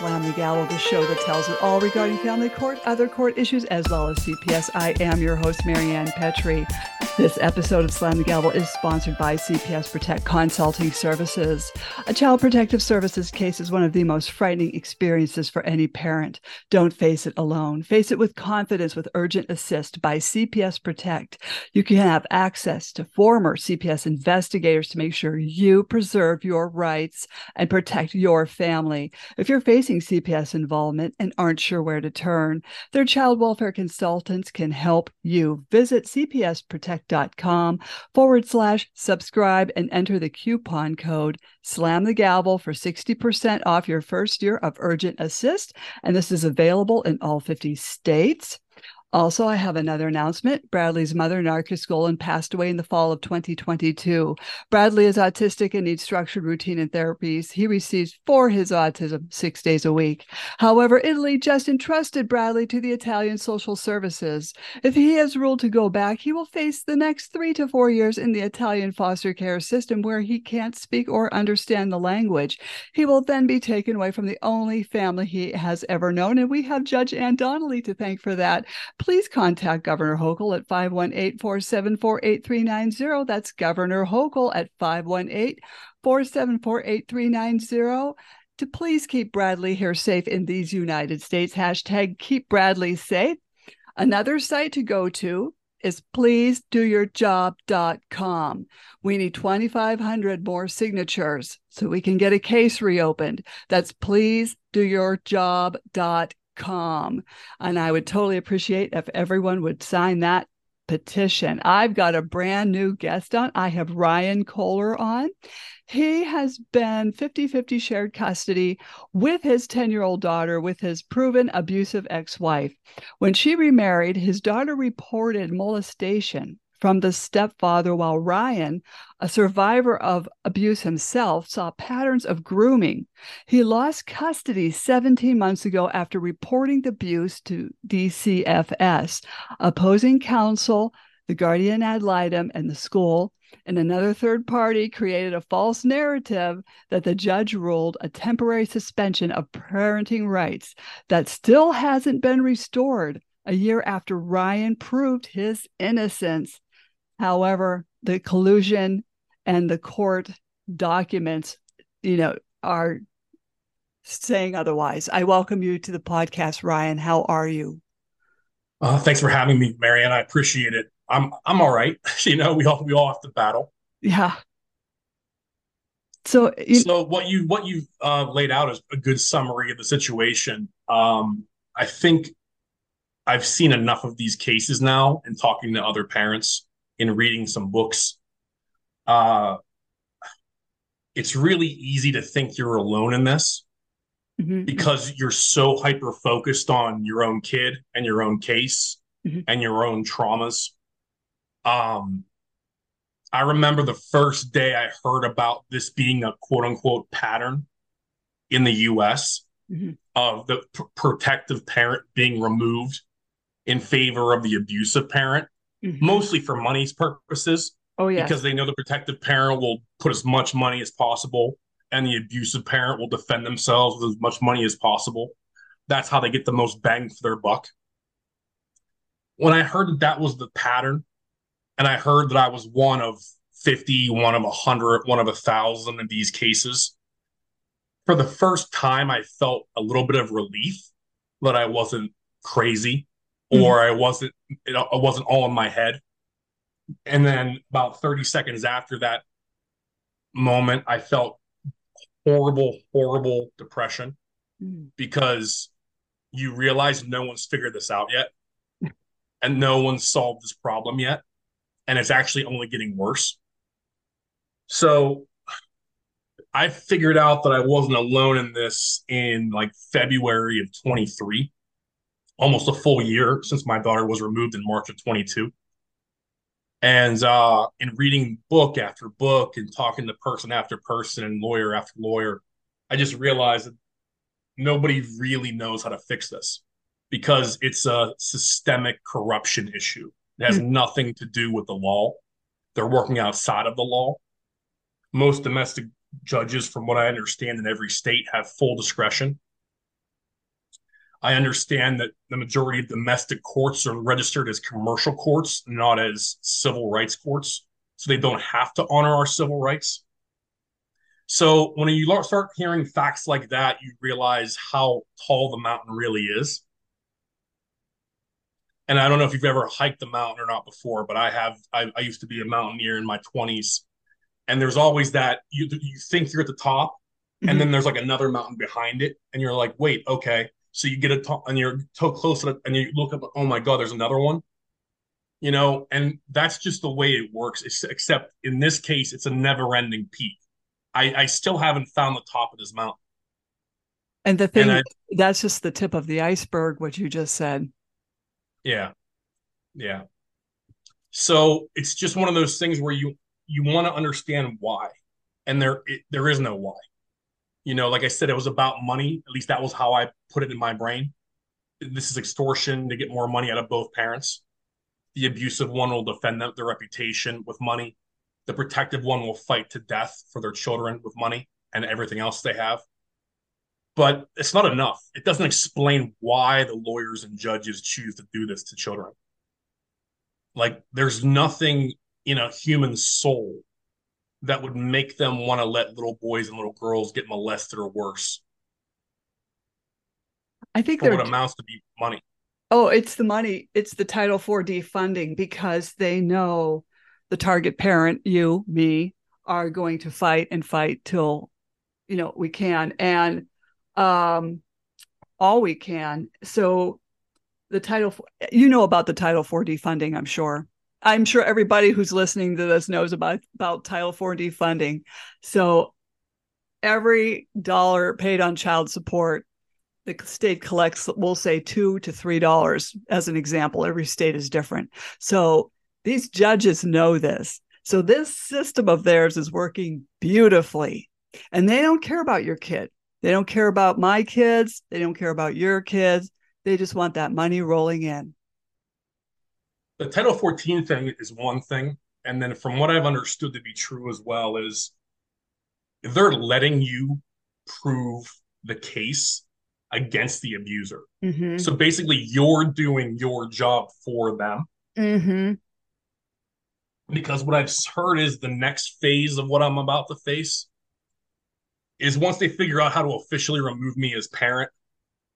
Slam the Gavel, the show that tells it all regarding family court, other court issues, as well as CPS. I am your host, Marianne Petrie. This episode of Slam the Gavel is sponsored by CPS Protect Consulting Services. A child protective services case is one of the most frightening experiences for any parent. Don't face it alone. Face it with confidence with Urgent Assist by CPS Protect. You can have access to former CPS investigators to make sure you preserve your rights and protect your family. If you're facing CPS involvement and aren't sure where to turn, their child welfare consultants can help you. Visit cpsprotect.com forward slash subscribe and enter the coupon code slam the gavel for 60% off your first year of urgent assist. And this is available in all 50 states. Also, I have another announcement. Bradley's mother, Narkis Golan, passed away in the fall of 2022. Bradley is autistic and needs structured routine and therapies. He receives for his autism six days a week. However, Italy just entrusted Bradley to the Italian social services. If he is ruled to go back, he will face the next three to four years in the Italian foster care system where he can't speak or understand the language. He will then be taken away from the only family he has ever known. And we have Judge Ann Donnelly to thank for that please contact Governor Hochul at 518 474 8390. That's Governor Hochul at 518 474 8390 to please keep Bradley here safe in these United States. Hashtag keep Bradley safe. Another site to go to is pleasedoyourjob.com. We need 2,500 more signatures so we can get a case reopened. That's pleasedoyourjob.com calm. And I would totally appreciate if everyone would sign that petition. I've got a brand new guest on. I have Ryan Kolar on. He has been 50 50 shared custody with his 10 year old daughter with his proven abusive ex wife. When she remarried, his daughter reported molestation from the stepfather, while Ryan, a survivor of abuse himself, saw patterns of grooming. He lost custody 17 months ago after reporting the abuse to DCFS. Opposing counsel, the guardian ad litem, and the school and another third party created a false narrative that the judge ruled a temporary suspension of parenting rights that still hasn't been restored a year after Ryan proved his innocence. However, the collusion and the court documents, you know, are saying otherwise. I welcome you to the podcast, Ryan. How are you? Uh, thanks for having me, Marianne. I appreciate it. I'm I'm all right. you know, we all we all have to battle. Yeah. So, you, so what you what you uh, laid out is a good summary of the situation. Um, I think I've seen enough of these cases now, and talking to other parents in reading some books. Uh, it's really easy to think you're alone in this mm-hmm. because you're so hyper focused on your own kid and your own case mm-hmm. and your own traumas. Um, I remember the first day I heard about this being a quote unquote pattern in the US mm-hmm. of the p- protective parent being removed in favor of the abusive parent mm-hmm. mostly for money's purposes. Oh, yeah. Because they know the protective parent will put as much money as possible and the abusive parent will defend themselves with as much money as possible. That's how they get the most bang for their buck. When I heard that that was the pattern, and I heard that I was one of 50, one of 100, one of a thousand of these cases, for the first time, I felt a little bit of relief that I wasn't crazy mm-hmm. or I wasn't it, I wasn't all in my head. And then about 30 seconds after that moment, I felt horrible, horrible depression mm-hmm. because you realize no one's figured this out yet and no one's solved this problem yet. And it's actually only getting worse. So I figured out that I wasn't alone in this in like February of 23 almost a full year since my daughter was removed in March of 22. And uh, in reading book after book and talking to person after person and lawyer after lawyer, I just realized that nobody really knows how to fix this because it's a systemic corruption issue. It has mm-hmm. nothing to do with the law. They're working outside of the law. Most domestic judges, from what I understand, in every state have full discretion. I understand that the majority of domestic courts are registered as commercial courts, not as civil rights courts. So they don't have to honor our civil rights. So when you start hearing facts like that, you realize how tall the mountain really is. And I don't know if you've ever hiked the mountain or not before, but I have. I, I used to be a mountaineer in my 20s. And there's always that you, you think you're at the top, mm-hmm. and then there's like another mountain behind it. And you're like, wait, okay so you get a top and you're so close to it and you look up, oh my God, there's another one. You know, and that's just the way it works. It's, except in this case, it's a never ending peak. I, I still haven't found the top of this mountain. And the thing and I, that's just the tip of the iceberg, what you just said. Yeah. Yeah. So it's just one of those things where you you want to understand why. And there it, there is no why. You know, like I said, it was about money. At least that was how I put it in my brain. This is extortion to get more money out of both parents. The abusive one will defend their reputation with money. The protective one will fight to death for their children with money and everything else they have. But it's not enough. It doesn't explain why the lawyers and judges choose to do this to children. Like, there's nothing in a human soul that would make them want to let little boys and little girls get molested or worse. I think what amounts to be money. Oh, it's the money. It's the Title IV-D funding because they know the target parent, you, me, are going to fight and fight till you know we can and um all we can. So the title you know about the Title IV-D funding, I'm sure. I'm sure everybody who's listening to this knows about, about Title IV funding. So every dollar paid on child support, the state collects, we'll say two to three dollars as an example. Every state is different. So these judges know this. So this system of theirs is working beautifully. And they don't care about your kid. They don't care about my kids. They don't care about your kids. They just want that money rolling in the Title IV-D thing is one thing. And then from what I've understood to be true as well is they're letting you prove the case against the abuser. Mm-hmm. So basically, you're doing your job for them. Mm-hmm. Because what I've heard is the next phase of what I'm about to face is once they figure out how to officially remove me as parent,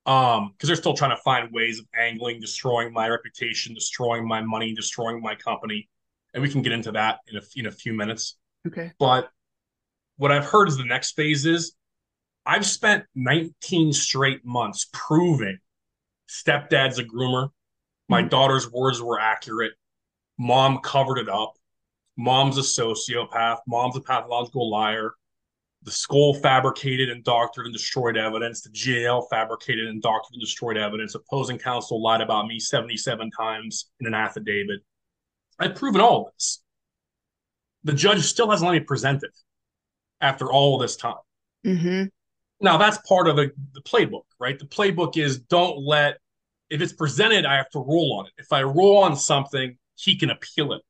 um because they're still trying to find ways of angling destroying my reputation destroying my money destroying my company. And we can get into that in a, in a few minutes. Okay. But what i've heard is the next phase is i've spent 19 straight months proving stepdad's a groomer. My mm-hmm. daughter's words were accurate. Mom covered it up. Mom's a sociopath. Mom's a pathological liar the school fabricated and doctored and destroyed evidence. The jail fabricated and doctored and destroyed evidence. Opposing counsel lied about me 77 times in an affidavit. I've proven all of this. The judge still hasn't let me present it after all this time. Mm-hmm. Now, that's part of the, the playbook, right? The playbook is don't let, if it's presented, I have to rule on it. If I rule on something, he can appeal it.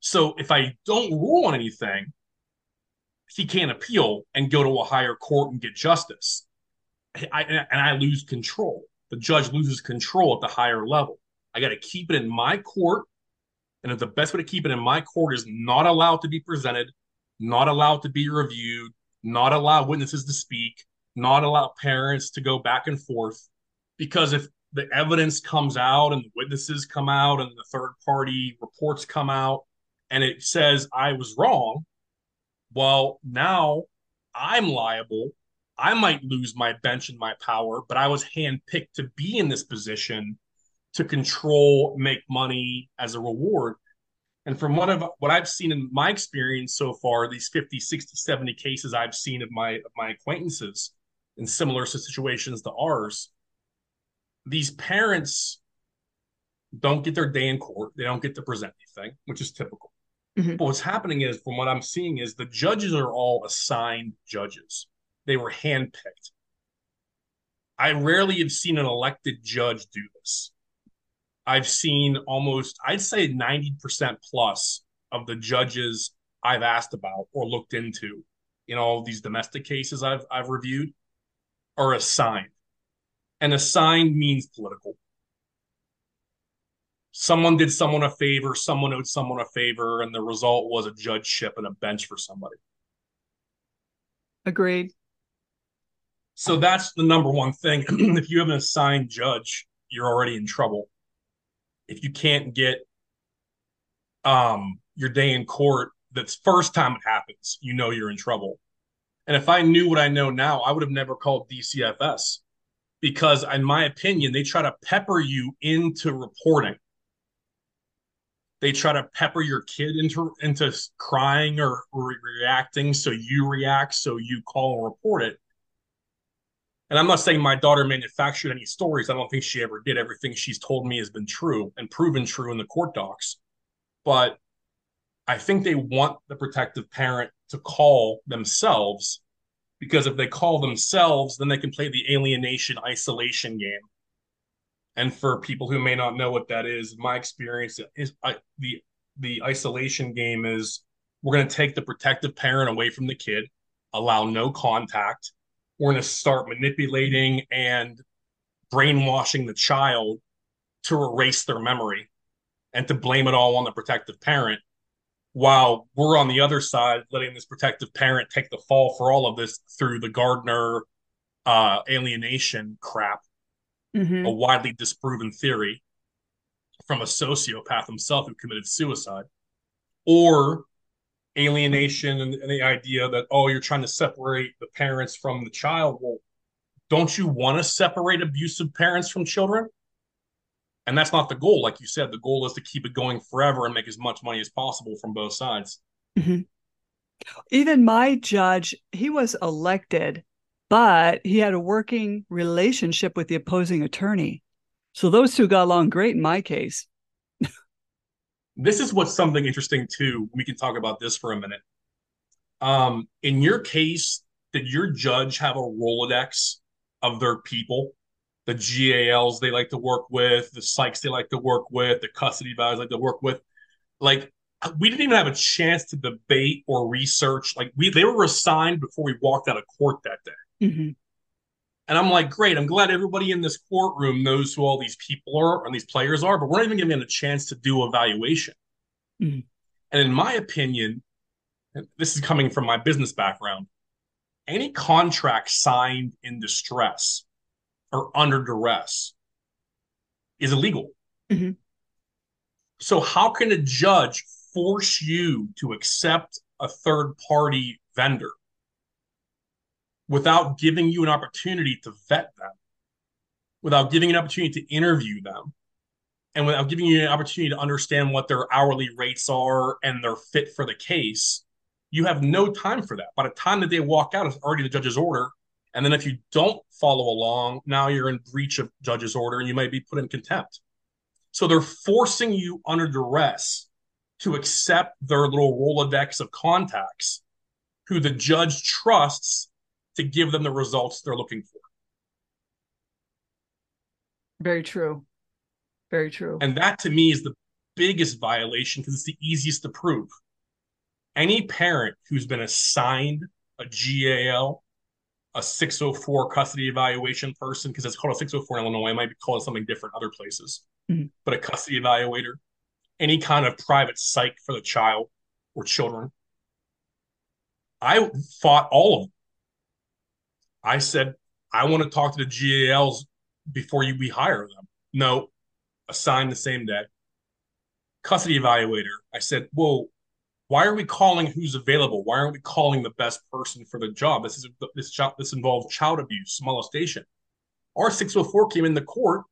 So if I don't rule on anything, he can't appeal and go to a higher court and get justice. I, and I lose control. The judge loses control at the higher level. I got to keep it in my court. And if the best way to keep it in my court is not allowed to be presented, not allowed to be reviewed, not allow witnesses to speak, not allow parents to go back and forth. Because if the evidence comes out and the witnesses come out and the third party reports come out and it says I was wrong, well, now I'm liable. I might lose my bench and my power, but I was handpicked to be in this position to control, make money as a reward. And from what I've what I've seen in my experience so far, these 50, 60, 70 cases I've seen of my of my acquaintances in similar situations to ours, these parents don't get their day in court. They don't get to present anything, which is typical. Mm-hmm. But what's happening is, from what I'm seeing, is the judges are all assigned judges. They were handpicked. I rarely have seen an elected judge do this. I've seen almost, I'd say 90% plus of the judges I've asked about or looked into in all these domestic cases I've I've reviewed are assigned. And assigned means political. Someone did someone a favor, someone owed someone a favor, and the result was a judgeship and a bench for somebody. Agreed. So that's the number one thing. if you have an assigned judge, you're already in trouble. If you can't get um, your day in court, that's first time it happens, you know you're in trouble. And if I knew what I know now, I would have never called DCFS because, in my opinion, they try to pepper you into reporting. They try to pepper your kid into into crying or re- reacting, so you react, so you call and report it and I'm not saying my daughter manufactured any stories. I don't think she ever did. Everything she's told me has been true and proven true in the court docs. But I think they want the protective parent to call themselves because if they call themselves, then they can play the alienation isolation game. And for people who may not know what that is, my experience is I, the the isolation game is we're going to take the protective parent away from the kid, allow no contact, we're going to start manipulating and brainwashing the child to erase their memory and to blame it all on the protective parent while we're on the other side letting this protective parent take the fall for all of this through the Gardner uh, alienation crap mm-hmm. a widely disproven theory from a sociopath himself who committed suicide or alienation and, and the idea that oh you're trying to separate the parents from the child well don't you want to separate abusive parents from children and that's not the goal like you said the goal is to keep it going forever and make as much money as possible from both sides mm-hmm. even my judge he was elected but he had a working relationship with the opposing attorney so those two got along great in my case this is what's something interesting too. We can talk about this for a minute. Um, in your case, did your judge have a Rolodex of their people? The GALs they like to work with, the psychs they like to work with, the custody values like to work with. Like we didn't even have a chance to debate or research. Like we they were assigned before we walked out of court that day. Mm-hmm. And I'm like, great. I'm glad everybody in this courtroom knows who all these people are and these players are, but we're not even giving them a chance to do evaluation. Mm-hmm. And in my opinion, this is coming from my business background, any contract signed in distress or under duress is illegal. Mm-hmm. So, how can a judge force you to accept a third party vendor without giving you an opportunity to vet them, without giving an opportunity to interview them, and without giving you an opportunity to understand what their hourly rates are and their fit for the case, you have no time for that. By the time that they walk out, it's already the judge's order. And then if you don't follow along, now you're in breach of judge's order and you might be put in contempt. So they're forcing you under duress to accept their little Rolodex of contacts who the judge trusts to give them the results they're looking for. Very true. Very true. And that to me is the biggest violation because it's the easiest to prove. Any parent who's been assigned a GAL, a 604 custody evaluation person, because it's called a 604 in Illinois, it might be called something different other places, mm-hmm. but a custody evaluator, any kind of private psych for the child or children. I fought all of them. I said, I want to talk to the GALs before you, we hire them. No, assign the same day. Custody evaluator. I said, well, why are we calling who's available? Why aren't we calling the best person for the job? This is this job. This involves child abuse, molestation. Our 604 came in the court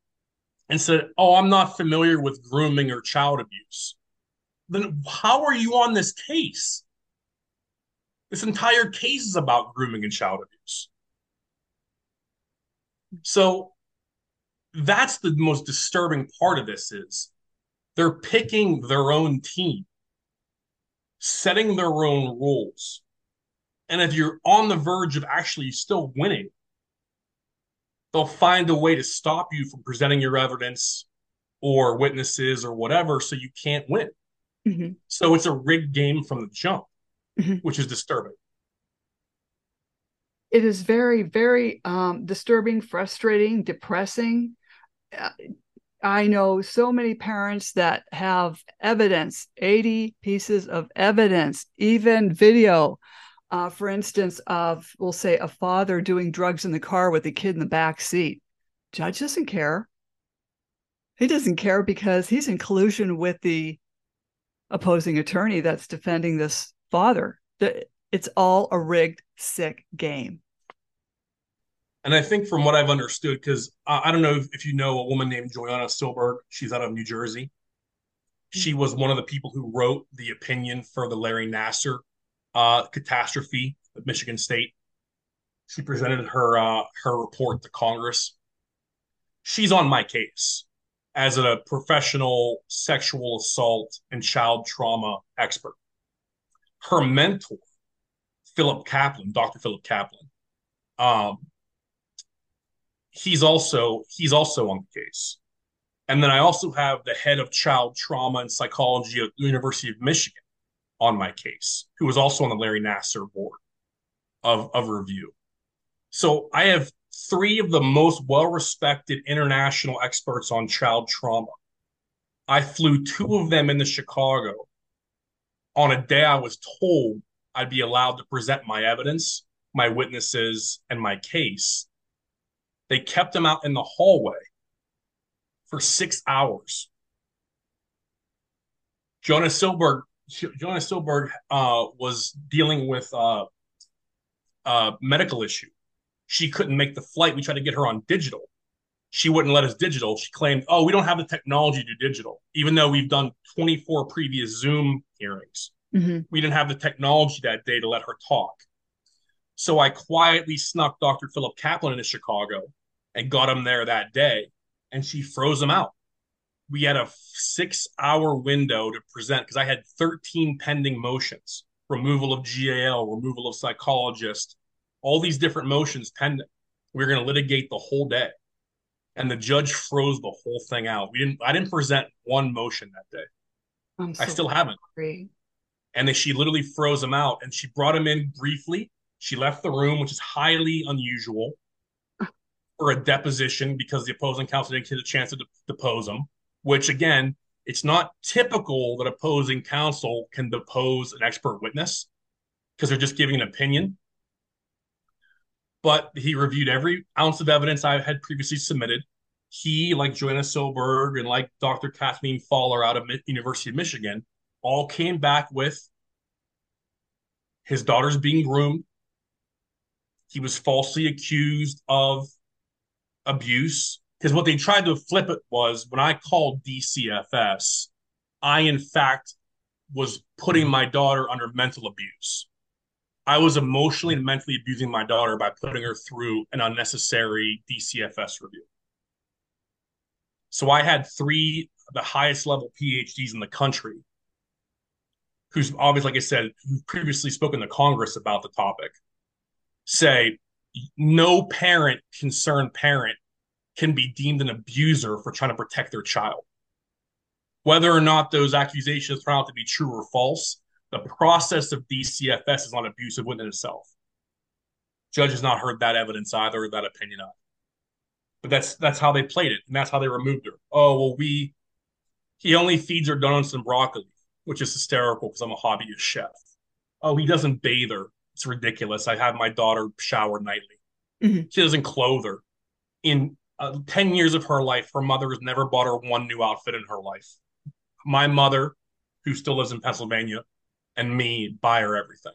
and said, "Oh, I'm not familiar with grooming or child abuse." Then how are you on this case? This entire case is about grooming and child abuse. So that's the most disturbing part of this is they're picking their own team, setting their own rules. And if you're on the verge of actually still winning, they'll find a way to stop you from presenting your evidence or witnesses or whatever so you can't win. Mm-hmm. So it's a rigged game from the jump, mm-hmm. which is disturbing. It is very, very um, disturbing, frustrating, depressing. Uh, I know so many parents that have evidence, 80 pieces of evidence, even video. Uh, for instance, of we'll say a father doing drugs in the car with a kid in the back seat. Judge doesn't care. He doesn't care because he's in collusion with the opposing attorney that's defending this father. It's all a rigged, sick game. And I think from what I've understood, because uh, I don't know if, if, you know a woman named Joyanna Silberg, she's out of New Jersey. She was one of the people who wrote the opinion for the Larry Nassar uh, catastrophe at Michigan State. She presented her uh, her report to Congress. She's on my case as a professional sexual assault and child trauma expert. Her mentor, Philip Kaplan, Dr. Philip Kaplan, um, he's also he's also on the case. And then I also have the head of child trauma and psychology at the University of Michigan on my case, who was also on the Larry Nassar board of, of review. So I have three of the most well respected international experts on child trauma. I flew two of them into Chicago on a day I was told I'd be allowed to present my evidence, my witnesses, and my case. They kept him out in the hallway for six hours. Joyanna Silberg, Joyanna Silberg uh, was dealing with uh, a medical issue. She couldn't make the flight. We tried to get her on digital. She wouldn't let us digital. She claimed, "Oh, we don't have the technology to digital," even though we've done 24 previous Zoom hearings. Mm-hmm. We didn't have the technology that day to let her talk. So I quietly snuck Dr. Philip Kaplan into Chicago and got him there that day. And she froze him out. We had a six hour window to present because I had 13 pending motions removal of GAL, removal of psychologist, all these different motions pending. We are going to litigate the whole day. And the judge froze the whole thing out. We didn't I didn't present one motion that day. So I still haven't. Sorry. And then she literally froze him out and she brought him in briefly. She left the room, which is highly unusual for a deposition because the opposing counsel didn't get a chance to de- depose him, which again, it's not typical that opposing counsel can depose an expert witness because they're just giving an opinion. But he reviewed every ounce of evidence I had previously submitted. He, like Joyanna Silberg and like Dr. Kathleen Faller out of University of Michigan, all came back with his daughter's being groomed. He was falsely accused of abuse because what they tried to flip it was when I called DCFS, I in fact was putting my daughter under mental abuse. I was emotionally and mentally abusing my daughter by putting her through an unnecessary DCFS review. So I had three the highest level PhDs in the country who's obviously, like I said, who've previously spoken to Congress about the topic, say no parent, concerned parent, can be deemed an abuser for trying to protect their child. Whether or not those accusations turn out to be true or false, the process of DCFS is not abusive within itself. Judge has not heard that evidence either, or that opinion either. But that's that's how they played it, and that's how they removed her. Oh well, we he only feeds her donuts and broccoli, which is hysterical because I'm a hobbyist chef. Oh, he doesn't bathe her. It's ridiculous. I have my daughter shower nightly. Mm-hmm. She doesn't clothe her. In uh, 10 years of her life, her mother has never bought her one new outfit in her life. My mother, who still lives in Pennsylvania, and me buy her everything.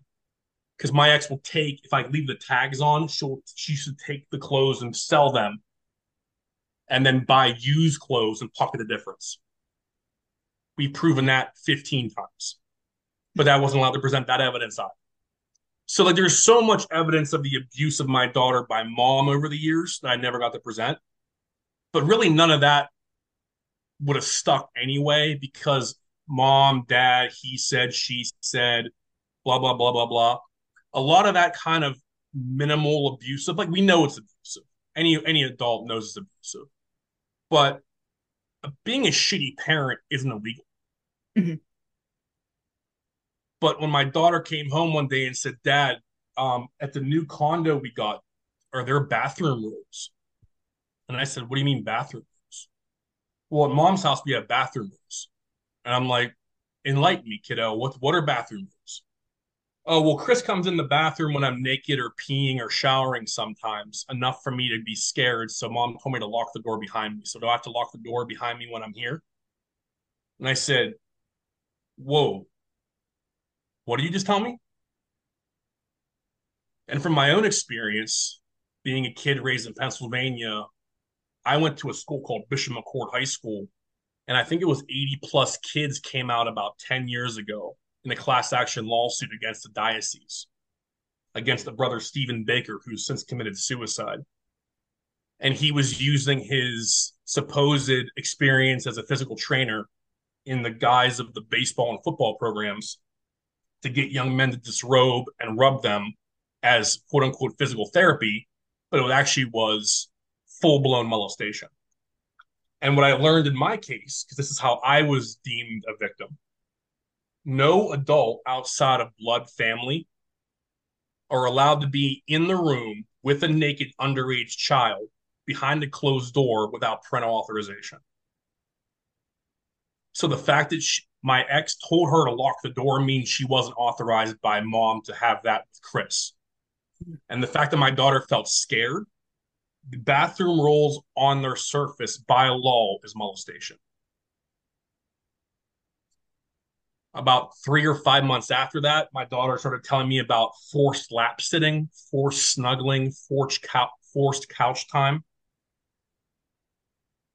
Because my ex will take, if I leave the tags on, she'll she should take the clothes and sell them and then buy used clothes and pocket the difference. We've proven that 15 times. But that wasn't allowed to present that evidence on. So like there's so much evidence of the abuse of my daughter by mom over the years that I never got to present. But really none of that would have stuck anyway because mom, dad, he said, she said, blah, blah, blah, blah, blah. A lot of that kind of minimal abusive, like we know it's abusive. Any any adult knows it's abusive. But being a shitty parent isn't illegal. Mm-hmm. But when my daughter came home one day and said, Dad, um, at the new condo we got, are there bathroom rules? And I said, What do you mean bathroom rules? Well, at mom's house, we have bathroom rules. And I'm like, Enlighten me, kiddo. What, what are bathroom rules? Oh, well, Chris comes in the bathroom when I'm naked or peeing or showering sometimes, enough for me to be scared. So mom told me to lock the door behind me. So do I have to lock the door behind me when I'm here? And I said, Whoa, what did you just tell me? And from my own experience, being a kid raised in Pennsylvania, I went to a school called Bishop McCort High School, and I think it was 80 plus kids came out about 10 years ago in a class action lawsuit against the diocese, against the brother Stephen Baker, who's since committed suicide. And he was using his supposed experience as a physical trainer in the guise of the baseball and football programs to get young men to disrobe and rub them as quote unquote physical therapy, but it actually was full blown molestation. And what I learned in my case, because this is how I was deemed a victim, no adult outside of blood family are allowed to be in the room with a naked underage child behind a closed door without parental authorization. So the fact that she, my ex told her to lock the door means she wasn't authorized by mom to have that with Chris. And the fact that my daughter felt scared, the bathroom rolls on their surface by law is molestation. About three or five months after that, my daughter started telling me about forced lap sitting, forced snuggling, forced, couch, forced couch time.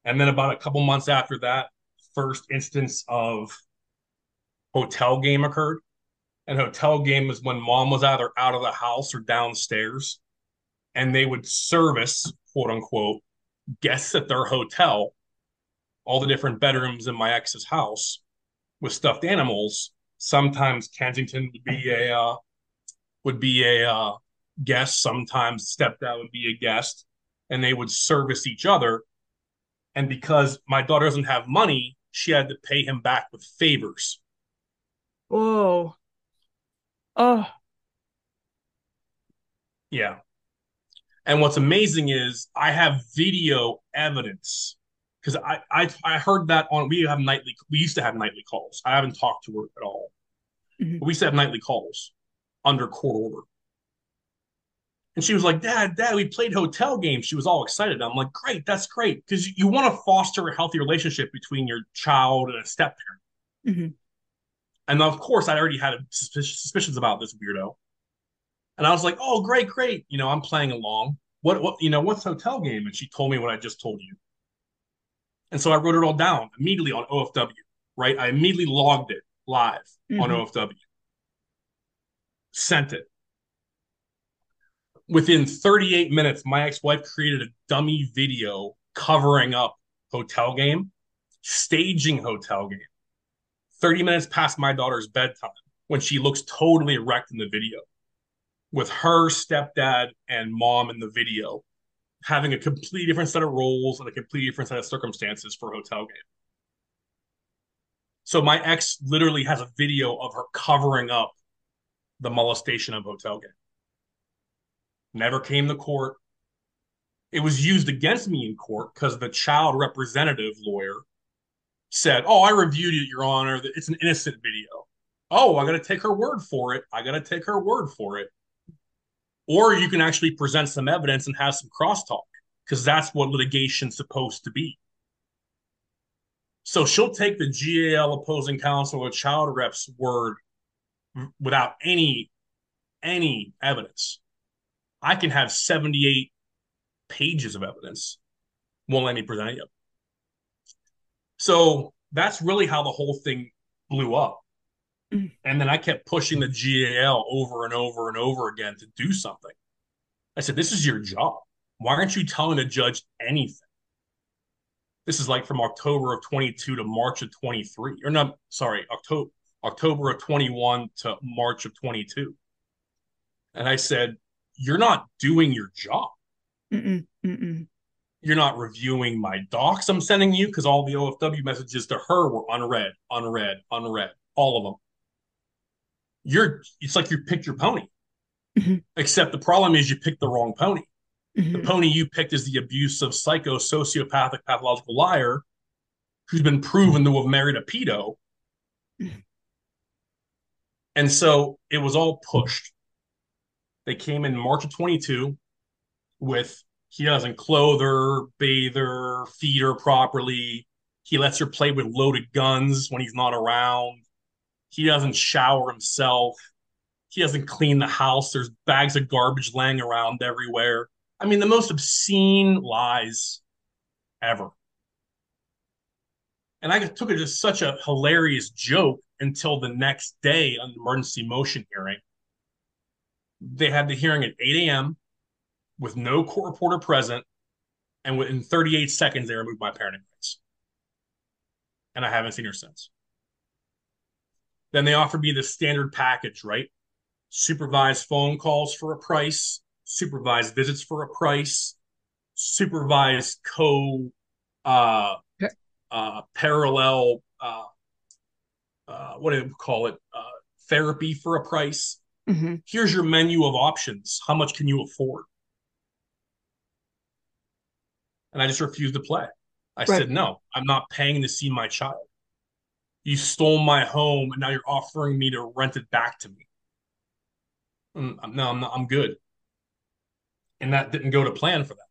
And then about a couple months after that, first instance of hotel game occurred. And hotel game is when mom was either out of the house or downstairs, and they would service, quote unquote, guests at their hotel, all the different bedrooms in my ex's house with stuffed animals. Sometimes Kensington would be a uh, would be a uh, guest. Sometimes stepdad would be a guest, and they would service each other. And because my daughter doesn't have money, she had to pay him back with favors. Whoa. Oh. Yeah. And what's amazing is I have video evidence because I, I I heard that on we have nightly we used to have nightly calls. I haven't talked to her at all. Mm-hmm. we used to have nightly calls under court order. And she was like, Dad, Dad, we played hotel games. She was all excited. I'm like, Great, that's great. Because you want to foster a healthy relationship between your child and a step parent. Mm-hmm. And of course, I already had suspicions about this weirdo. And I was like, oh, great, great. You know, I'm playing along. What, what, you know, what's hotel game? And she told me what I just told you. And so I wrote it all down immediately on OFW, right? I immediately logged it live mm-hmm. on OFW, sent it within 38 minutes, my ex-wife created a dummy video covering up hotel game, staging hotel game. 30 minutes past my daughter's bedtime when she looks totally erect in the video with her stepdad and mom in the video having a completely different set of roles and a completely different set of circumstances for hotel game. So my ex literally has a video of her covering up the molestation of hotel game never came to court. It was used against me in court because the child representative lawyer said, Oh, I reviewed it, Your Honor. It's an innocent video. Oh, I got to take her word for it. I got to take her word for it. Or you can actually present some evidence and have some crosstalk because that's what litigation's supposed to be. So she'll take the GAL opposing counsel or child rep's word without any any evidence. I can have 78 pages of evidence. Won't let me present it. So that's really how the whole thing blew up. And then I kept pushing the GAL over and over and over again to do something. I said, This is your job. Why aren't you telling the judge anything? This is like from October of 22 to March of 23. Or not, sorry, October October of 21 to March of 22. And I said, you're not doing your job. Mm-mm, mm-mm. You're not reviewing my docs I'm sending you because all the OFW messages to her were unread, unread, unread, all of them. You're it's like you picked your pony. Mhm. Except the problem is you picked the wrong pony. The Mhm. pony you picked is the abusive, psycho, sociopathic, pathological liar who's been proven to have married a pedo. And so it was all pushed. They came in March of 22 with he doesn't clothe her, bathe her, feed her properly. He lets her play with loaded guns when he's not around. He doesn't shower himself. He doesn't clean the house. There's bags of garbage laying around everywhere. I mean, the most obscene lies ever. And I took it as such a hilarious joke until the next day on the emergency motion hearing. They had the hearing at 8 a.m. with no court reporter present, and within 38 seconds, they removed my parenting rights. And I haven't seen her since. Then they offered me the standard package, right? Supervised phone calls for a price, supervised visits for a price, supervised co uh, Okay. uh, parallel uh, uh, what do you call it? Uh, therapy for a price. Mhm. Here's your menu of options. How much can you afford? And I just refused to play. I Right. said, no, I'm not paying to see my child. You stole my home and now you're offering me to rent it back to me. Mm, No, I'm not, I'm good. And that didn't go to plan for them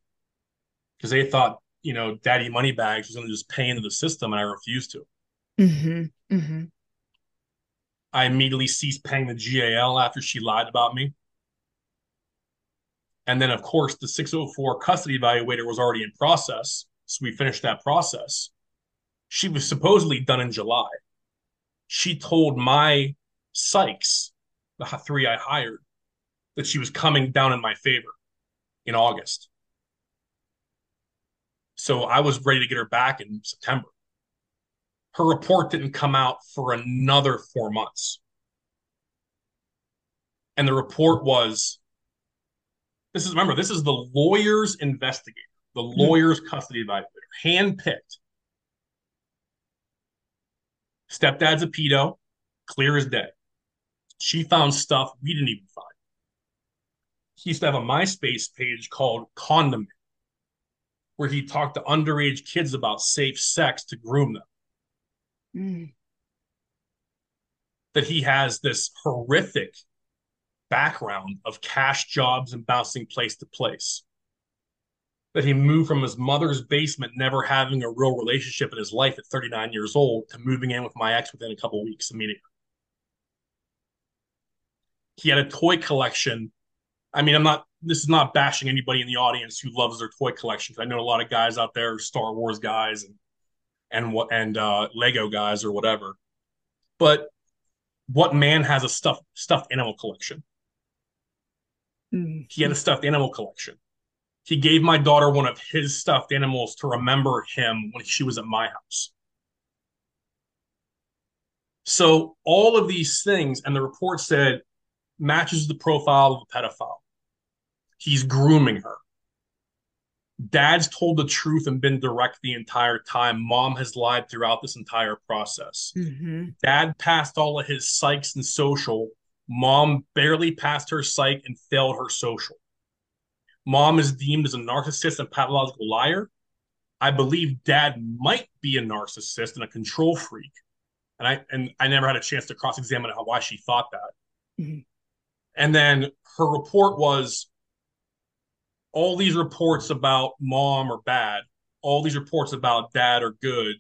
because they thought, you know, Daddy Moneybags was going to just pay into the system, and I refused to. Mhm. Mhm. I immediately ceased paying the GAL after she lied about me. And then, of course, the 604 custody evaluator was already in process. So we finished that process. She was supposedly done in July. She told my psychs, the three I hired, that she was coming down in my favor in August. So I was ready to get her back in September. Her report didn't come out for another four months. And the report was this is remember, this is the lawyer's investigator, the mm-hmm. lawyer's custody evaluator, handpicked. Stepdad's a pedo, clear as day. She found stuff we didn't even find. He used to have a MySpace page called Condom, where he talked to underage kids about safe sex to groom them. Mm. That he has this horrific background of cash jobs and bouncing place to place. That he moved from his mother's basement, never having a real relationship in his life at 39 years old, to moving in with my ex within a couple weeks immediately. He had a toy collection. I mean, I'm not, this is not bashing anybody in the audience who loves their toy collections. I know a lot of guys out there, Star Wars guys and and what and uh, Lego guys or whatever. But what man has a stuffed stuffed animal collection? Mm. He had a stuffed animal collection. He gave my daughter one of his stuffed animals to remember him when she was at my house. So all of these things, and the report said matches the profile of a pedophile. He's grooming her. Dad's told the truth and been direct the entire time. Mom has lied throughout this entire process. Mhm. Dad passed all of his psychs and social. Mom barely passed her psych and failed her social. Mom is deemed as a narcissist and pathological liar. I believe dad might be a narcissist and a control freak. And I and I never had a chance to cross-examine how why she thought that. Mhm. And then her report was all these reports about mom are bad, all these reports about dad are good.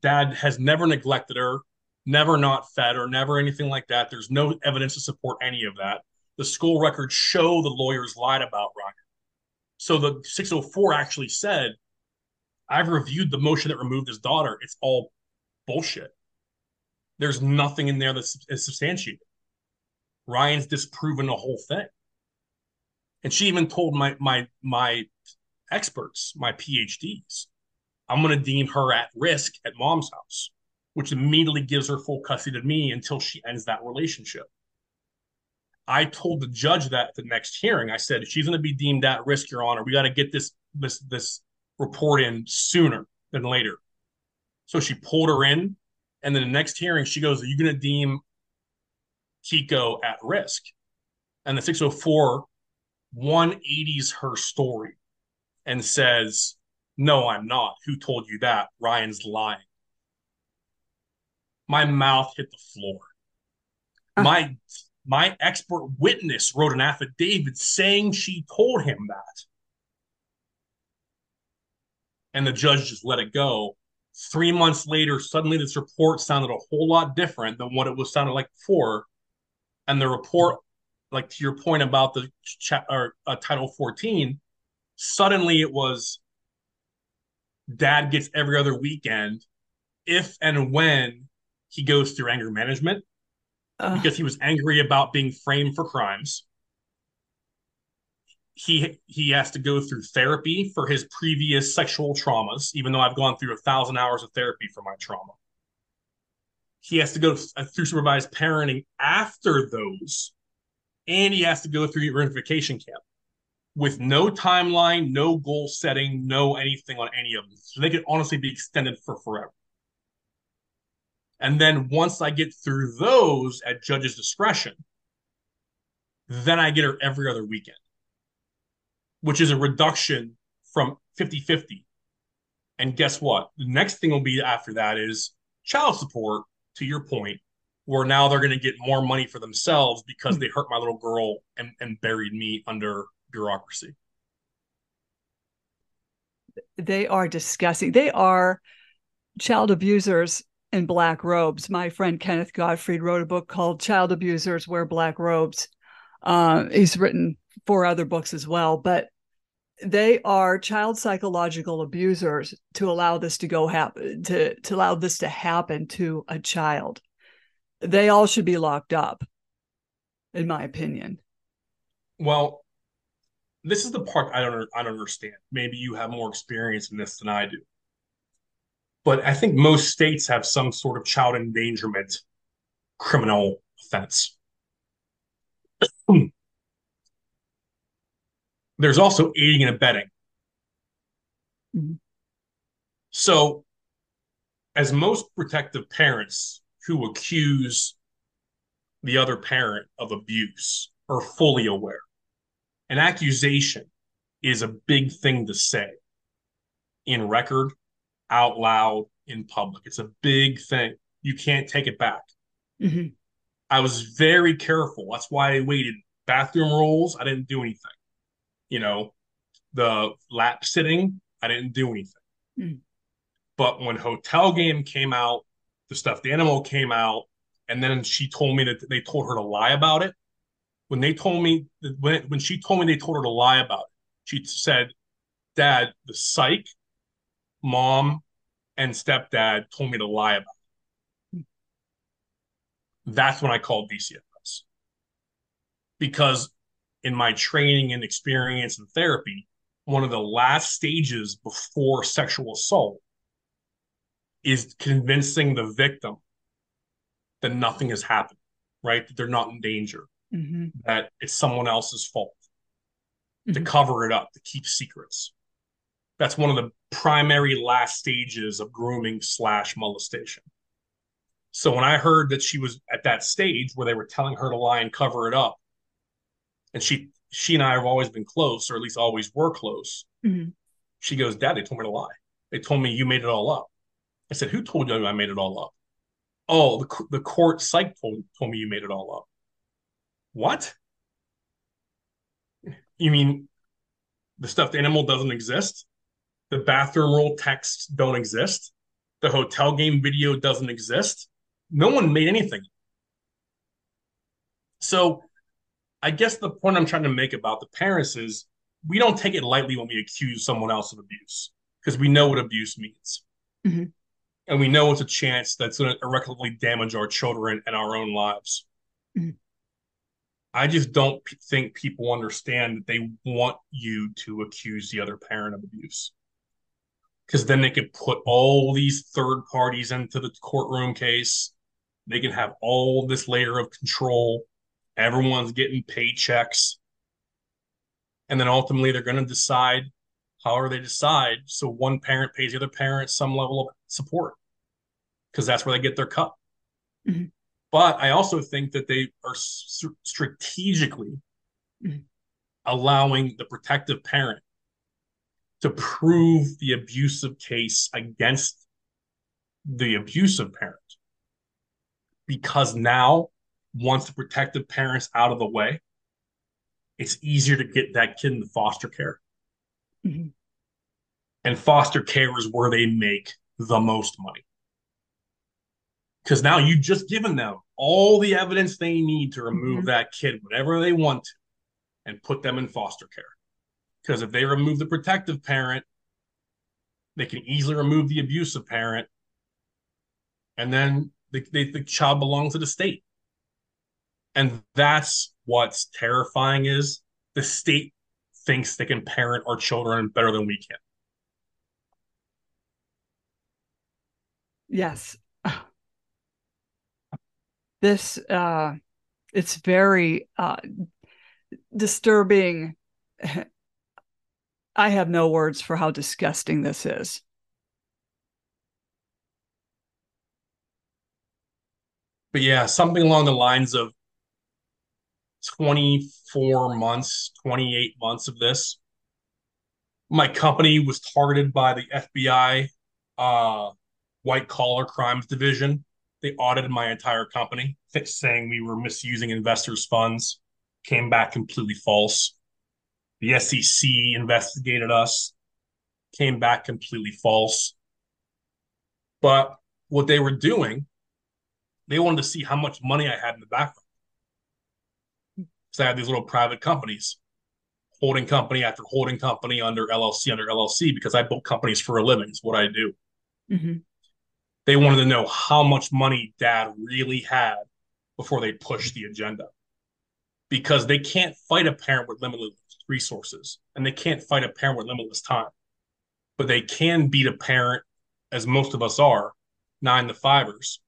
Dad has never neglected her, never not fed her, never anything like that. There's no evidence to support any of that. The school records show the lawyers lied about Ryan. So the 604 actually said, I've reviewed the motion that removed his daughter. It's all bullshit. There's nothing in there that's substantiated. Ryan's disproven the whole thing. And she even told my my my experts, my PhDs, I'm going to deem her at risk at mom's house, which immediately gives her full custody to me until she ends that relationship. I told the judge that at the next hearing. I said, she's going to be deemed at risk, Your Honor. We got to get this this this report in sooner than later. So she pulled her in, and then the next hearing, she goes, Are you going to deem Kiko at risk? And the 604 180s her story and says, No, I'm not. Who told you that? Ryan's lying. My mouth hit the floor. Uh. My my expert witness wrote an affidavit saying she told him that. And the judge just let it go. Three months later, suddenly this report sounded a whole lot different than what it was sounded like before. And the report, like to your point about the cha- or uh, Title 14, suddenly it was dad gets every other weekend if and when he goes through anger management because he was angry about being framed for crimes. He he has to go through therapy for his previous sexual traumas, even though I've gone through a thousand hours of therapy for my trauma. He has to go uh, through supervised parenting after those, and he has to go through reunification camp with no timeline, no goal setting, no anything on any of them. So they could honestly be extended for forever. And then once I get through those at judge's discretion, then I get her every other weekend, which is a reduction from 50 50. And guess what? The next thing will be after that is child support, to your point, where now they're going to get more money for themselves because they hurt my little girl and, and buried me under bureaucracy. They are disgusting. They are child abusers in black robes. My friend Kenneth Gottfried wrote a book called Child Abusers Wear Black Robes. Uh, he's written four other books as well, but they are child psychological abusers to allow this to go happen to to allow this to happen to a child. They all should be locked up, in my opinion. Well, this is the part I don't I don't understand. Maybe you have more experience in this than I do but I think most states have some sort of child endangerment criminal offense. There's also aiding and abetting. Mm-hmm. So, as most protective parents who accuse the other parent of abuse are fully aware, an accusation is a big thing to say in record out loud in public. It's a big thing. You can't take it back. Mm-hmm. I was very careful. That's why I waited. Bathroom rolls, I didn't do anything. You know, the lap sitting, I didn't do anything. Mm-hmm. But when Hotel Game came out, the stuffed animal came out, and then she told me that they told her to lie about it. When they told me when when she told me they told her to lie about it, she said, "Dad, the psych mom and stepdad told me to lie about it. That's when I called DCFS. Because in my training and experience in therapy, one of the last stages before sexual assault is convincing the victim that nothing has happened, right? That they're not in danger, mm-hmm. that it's someone else's fault, mm-hmm. to cover it up, to keep secrets that's one of the primary last stages of grooming slash molestation. So when I heard that she was at that stage where they were telling her to lie and cover it up, and she she and I have always been close, or at least always were close. Mm-hmm. She goes, "Dad, they told me to lie. They told me you made it all up." I said, "Who told you I made it all up?" Oh, the the court psych told told me you made it all up. What? You mean the stuffed animal doesn't exist? The bathroom roll texts don't exist. The hotel game video doesn't exist. No one made anything. So I guess the point I'm trying to make about the parents is we don't take it lightly when we accuse someone else of abuse because we know what abuse means. Mm-hmm. And we know it's a chance that's going to irreparably damage our children and our own lives. Mm-hmm. I just don't p- think people understand that they want you to accuse the other parent of abuse because then they could put all these third parties into the courtroom case. They can have all this layer of control. Everyone's getting paychecks. And then ultimately, they're going to decide however they decide. So one parent pays the other parent some level of support because that's where they get their cut. Mm-hmm. But I also think that they are strategically mm-hmm. allowing the protective parent to prove the abusive case against the abusive parent. Because now, once the protective parent's out of the way, it's easier to get that kid into foster care. Mm-hmm. And foster care is where they make the most money. Because now you've just given them all the evidence they need to remove mm-hmm. that kid whenever they want to and put them in foster care. Because if they remove the protective parent, they can easily remove the abusive parent, and then the, the, the child belongs to the state. And that's what's terrifying is the state thinks they can parent our children better than we can. Yes. This uh it's very uh disturbing I have no words for how disgusting this is. But yeah, something along the lines of 24 months, 28 months of this. My company was targeted by the FBI uh, white collar crimes division. They audited my entire company, saying we were misusing investors' funds. Came back completely false. The SEC investigated us, came back completely false. But what they were doing, they wanted to see how much money I had in the background. So I had these little private companies, holding company after holding company under LLC under LLC, because I built companies for a living. It's what I do. Mm-hmm. They wanted to know how much money dad really had before they pushed the agenda. Because they can't fight a parent with limited resources and they can't fight a parent with limitless time. But they can beat a parent, as most of us are, nine to fivers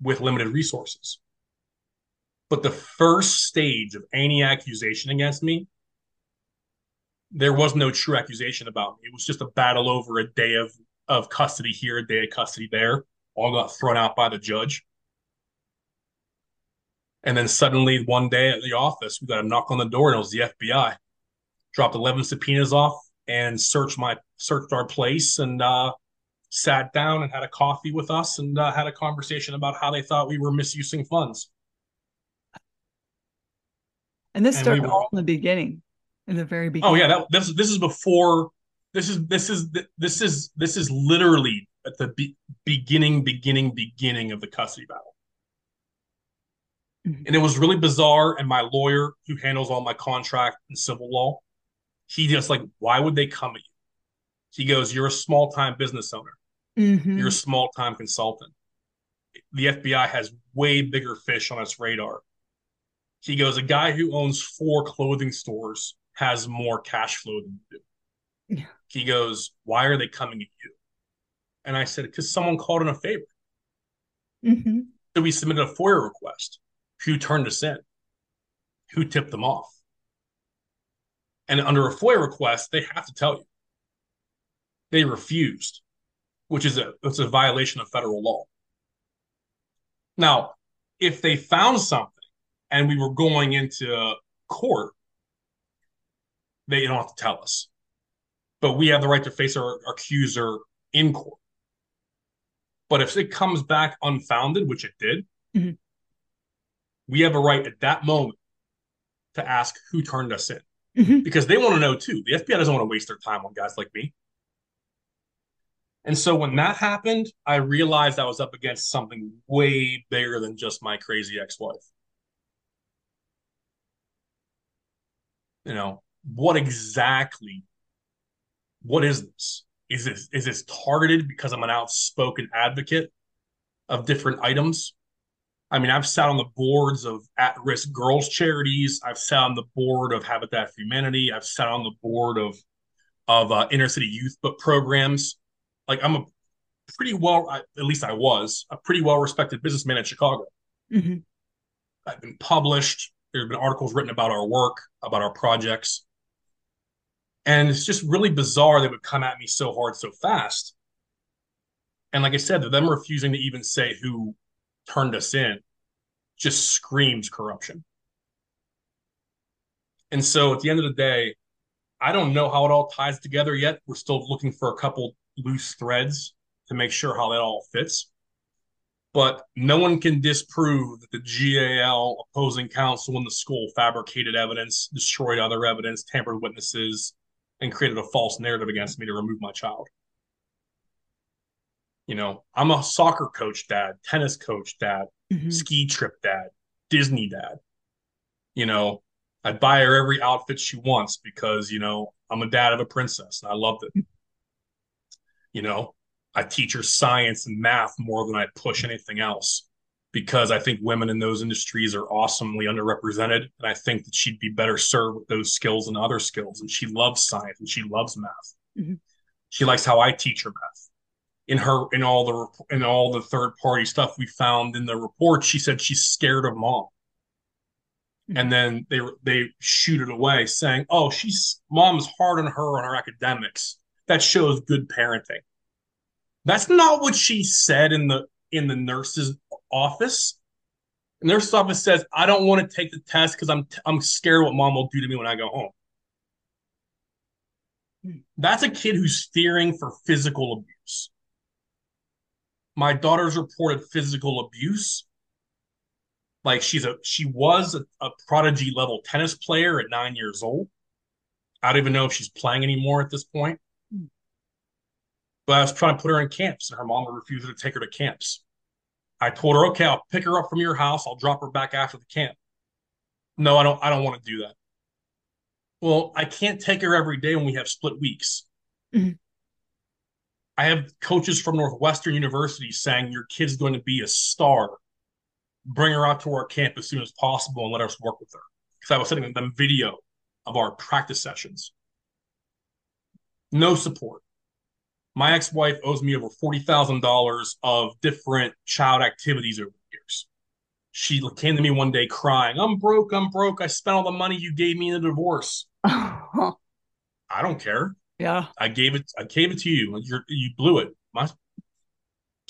with limited resources. But the first stage of any accusation against me, there was no true accusation about me. It was just a battle over a day of, of custody here, a day of custody there. All got thrown out by the judge. And then suddenly one day at the office, we got a knock on the door and it was the FBI. Dropped 11 subpoenas off and searched my searched our place and uh, sat down and had a coffee with us and uh, had a conversation about how they thought we were misusing funds. And this started we all in the beginning, in the very beginning. Oh yeah, that, this this is before. This is this is this is this is literally at the be- beginning, beginning, beginning of the custody battle. Mm-hmm. And it was really bizarre. And my lawyer, who handles all my contract and civil law, he just like, why would they come at you? He goes, You're a small time business owner. Mm-hmm. You're a small time consultant. The FBI has way bigger fish on its radar. He goes, A guy who owns four clothing stores has more cash flow than you do. Yeah. He goes, Why are they coming at you? And I said, Because someone called in a favor. Mm-hmm. So we submitted a FOIA request. Who turned us in? Who tipped them off? And under a FOIA request, they have to tell you. They refused, which is a it's a violation of federal law. Now, if they found something and we were going into court, they don't have to tell us. But we have the right to face our, our accuser in court. But if it comes back unfounded, which it did, mm-hmm. We have a right at that moment to ask who turned us in mm-hmm. because they want to know too. The FBI doesn't want to waste their time on guys like me. And so when that happened, I realized I was up against something way bigger than just my crazy ex wife. You know, what exactly, what is this? Is this is this targeted because I'm an outspoken advocate of different items? I mean, I've sat on the boards of at-risk girls charities. I've sat on the board of Habitat for Humanity. I've sat on the board of of uh, inner city youth book programs. Like I'm a pretty well, at least I was a pretty well respected businessman in Chicago. Mm-hmm. I've been published. There have been articles written about our work, about our projects, and it's just really bizarre they would come at me so hard so fast. And like I said, them refusing to even say who turned us in just screams corruption. And so at the end of the day, I don't know how it all ties together yet. We're still looking for a couple loose threads to make sure how that all fits. But no one can disprove that the GAL opposing counsel in the school fabricated evidence, destroyed other evidence, tampered witnesses, and created a false narrative against me to remove my child. You know, I'm a soccer coach dad, tennis coach dad, mm-hmm. ski trip dad, Disney dad. You know, I buy her every outfit she wants because, you know, I'm a dad of a princess and I loved it. You know, I teach her science and math more than I push anything else because I think women in those industries are awesomely underrepresented. And I think that she'd be better served with those skills and other skills. And she loves science and she loves math. Mm-hmm. She likes how I teach her math. In her, in all the, in all the third party stuff we found in the report, she said she's scared of mom. Mm-hmm. And then they they shoot it away, saying, "Oh, she's mom's hard on her on her academics. That shows good parenting." That's not what she said in the in the nurse's office. The nurse's office says, "I don't want to take the test because I'm I'm scared what mom will do to me when I go home." That's a kid who's fearing for physical abuse. My daughter's reported physical abuse. Like she's a she was a, a prodigy level tennis player at nine years old. I don't even know if she's playing anymore at this point. But I was trying to put her in camps, and her mom refused to take her to camps. I told her, okay, I'll pick her up from your house. I'll drop her back after the camp. No, I don't. I don't want to do that. Well, I can't take her every day when we have split weeks. Mm-hmm. I have coaches from Northwestern University saying your kid's going to be a star. Bring her out to our camp as soon as possible and let us work with her. Because I was sending them video of our practice sessions. No support my ex-wife owes me over $40,000 of different child activities over the years. She came to me one day crying, I'm broke, I'm broke. I spent all the money you gave me in the divorce. I don't care. Yeah. I gave it I gave it to you. you you blew it. My,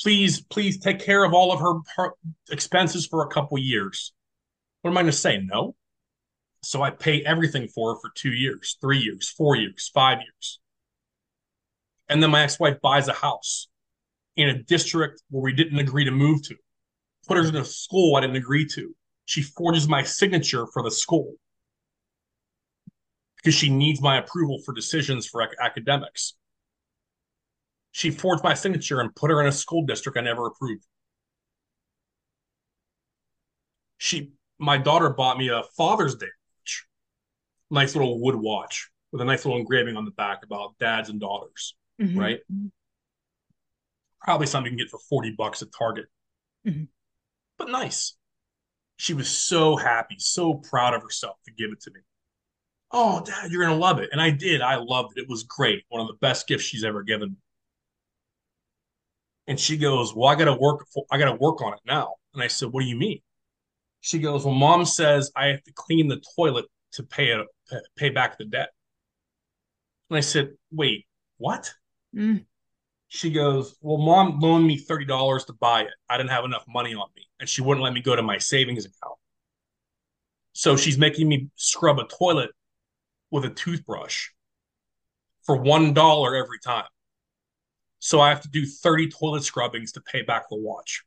please, please take care of all of her, her expenses for a couple years. What am I going to say? No. So I pay everything for her for two years, three years, four years, five years. And then my ex wife buys a house in a district where we didn't agree to move to, put her in a school I didn't agree to. She forges my signature for the school because she needs my approval for decisions for ac- academics. She forged my signature and put her in a school district I never approved. She, my daughter bought me a Father's Day watch, nice little wood watch with a nice little engraving on the back about dads and daughters mm-hmm. right? Probably something you can get for 40 bucks at Target. Mm-hmm. But nice. She was so happy, so proud of herself to give it to me. Oh, dad, you're going to love it. And I did. I loved it. It was great. One of the best gifts she's ever given. And she goes, "Well, I got to work for, I got to work on it now." And I said, "What do you mean?" She goes, "Well, mom says I have to clean the toilet to pay a pay back the debt." And I said, "Wait, what?" Mm. She goes, Well, mom loaned me $30 to buy it. I didn't have enough money on me, and she wouldn't let me go to my savings account. So she's making me scrub a toilet with a toothbrush for $1 every time. So I have to do 30 toilet scrubbings to pay back the watch.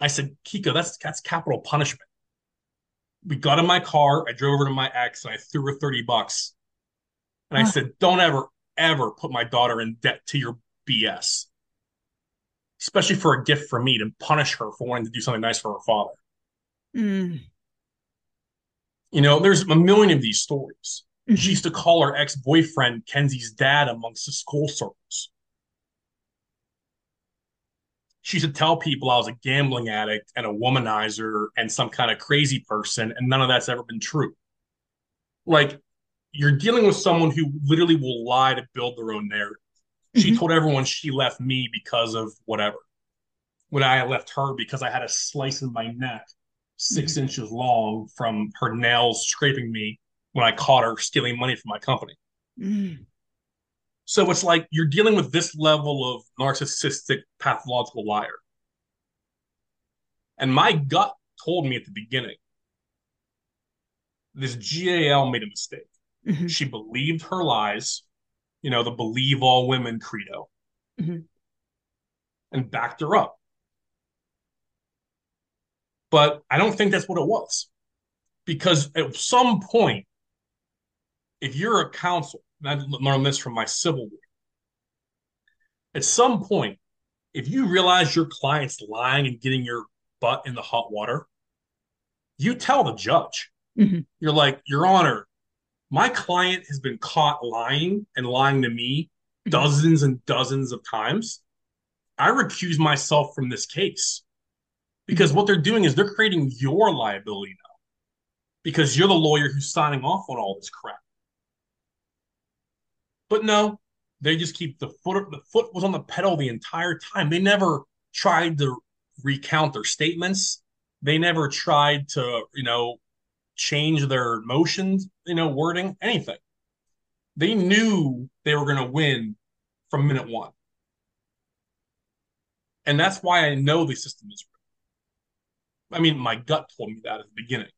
I said, Kiko, that's that's capital punishment. We got in my car, I drove over to my ex and I threw her 30 bucks. And I said, Don't ever, ever put my daughter in debt to your BS, especially for a gift from me to punish her for wanting to do something nice for her father. Mm. You know, there's a million of these stories. Mm-hmm. She used to call her ex boyfriend Kenzie's dad amongst the school circles. She used to tell people I was a gambling addict and a womanizer and some kind of crazy person, and none of that's ever been true. Like, you're dealing with someone who literally will lie to build their own narrative. Mm-hmm. She told everyone she left me because of whatever. When I left her because I had a slice in my neck 6 mm-hmm. inches long from her nails scraping me when I caught her stealing money from my company. Mm. So it's like you're dealing with this level of narcissistic, pathological liar. And my gut told me at the beginning this GAL made a mistake. Mhm. She believed her lies, you know, the believe all women credo, Mhm. and backed her up. But I don't think that's what it was. Because at some point, if you're a counsel, and I learned this from my civil lawyer, at some point, if you realize your client's lying and getting your butt in the hot water, you tell the judge. Mhm. You're like, Your Honor, my client has been caught lying and lying to me dozens and dozens of times. I recuse myself from this case because what they're doing is they're creating your liability now because you're the lawyer who's signing off on all this crap. But no, they just keep the foot the foot was on the pedal the entire time. They never tried to recount their statements. They never tried to, you know, change their motions, you know, wording, anything. They knew they were going to win from minute one. And that's why I know the system is. I mean, my gut told me that at the beginning,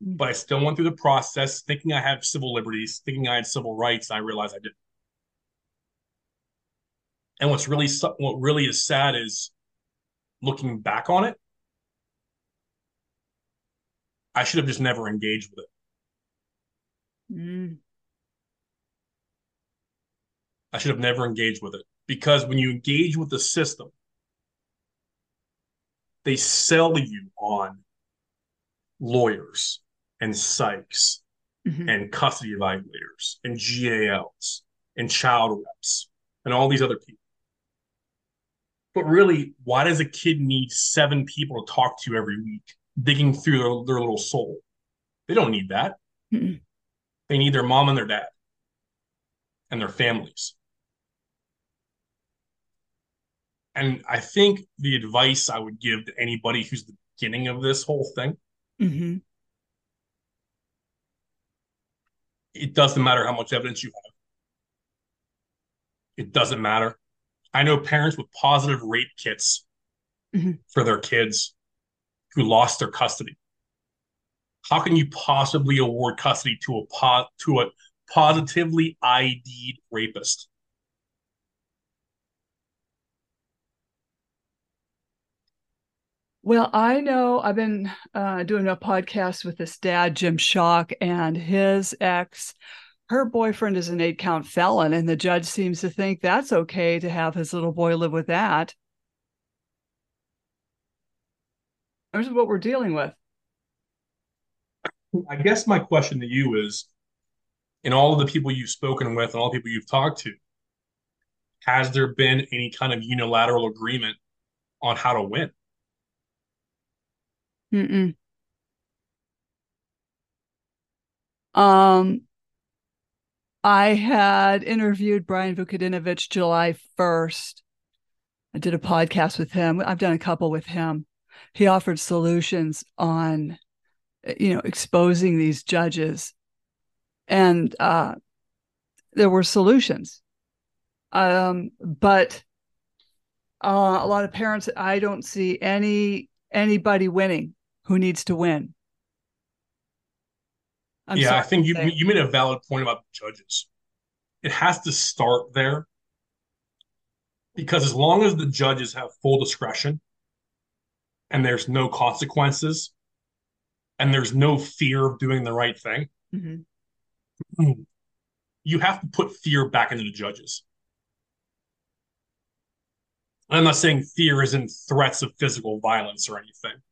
but I still went through the process thinking I had civil liberties, thinking I had civil rights, and I realized I didn't. And what's really su- what really is sad is looking back on it. I should have just never engaged with it. Mm. I should have never engaged with it because when you engage with the system, they sell you on lawyers and psychs Mhm. and custody evaluators and GALs and child reps and all these other people. But really, why does a kid need seven people to talk to every week, digging through their, their little soul? They don't need that. Mm-mm. They need their mom and their dad and their families. And I think the advice I would give to anybody who's the beginning of this whole thing, Mhm. it doesn't matter how much evidence you have. It doesn't matter. I know parents with positive rape kits Mhm. for their kids who lost their custody. How can you possibly award custody to a po- to a positively ID'd rapist? Well, I know I've been uh, doing a podcast with this dad, Jim Shock, and his ex. Her boyfriend is an eight count felon, and the judge seems to think that's okay to have his little boy live with that. This is what we're dealing with. I guess my question to you is in all of the people you've spoken with and all the people you've talked to, has there been any kind of unilateral agreement on how to win? Mm-mm. Um, I had interviewed Brian Vukadinovich July 1st. I did a podcast with him. I've done a couple with him. He offered solutions on, you know, exposing these judges. And uh, there were solutions. Um, but uh, a lot of parents, I don't see any anybody winning who needs to win. I'm yeah, I think you you made a valid point about judges. It has to start there because as long as the judges have full discretion and there's no consequences and there's no fear of doing the right thing, Mhm. you have to put fear back into the judges. I'm not saying fear is in threats of physical violence or anything.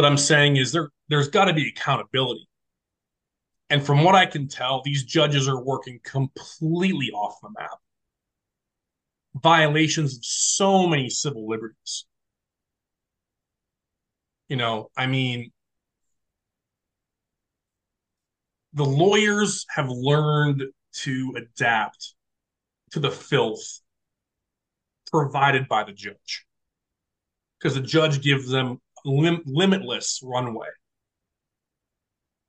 But I'm saying is there there's got to be accountability. And from what I can tell, these judges are working completely off the map. Violations of so many civil liberties. You know, I mean, the lawyers have learned to adapt to the filth provided by the judge because the judge gives them lim- limitless runway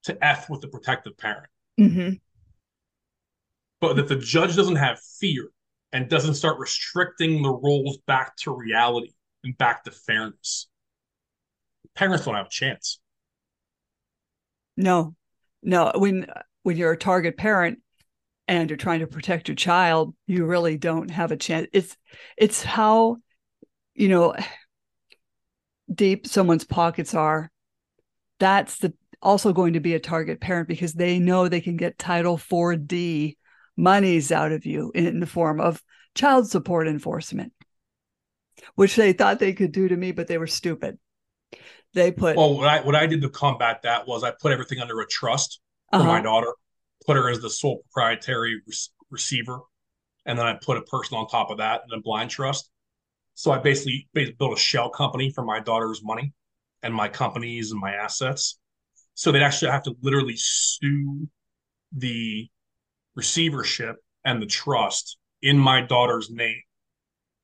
to F with the protective parent. Mhm. But that the judge doesn't have fear and doesn't start restricting the roles back to reality and back to fairness. Parents don't have a chance. No, no, when when you're a target parent and you're trying to protect your child, you really don't have a chance. It's it's how you know deep someone's pockets are. That's the also going to be a target parent because they know they can get Title IV-D monies out of you in the form of child support enforcement, which they thought they could do to me, but they were stupid. They put well, what I what I did to combat that was I put everything under a trust for uh-huh. my daughter, put her as the sole proprietary re- receiver, and then I put a person on top of that in a blind trust. So I basically, basically built a shell company for my daughter's money and my companies and my assets. So they'd actually have to literally sue the receivership and the trust in my daughter's name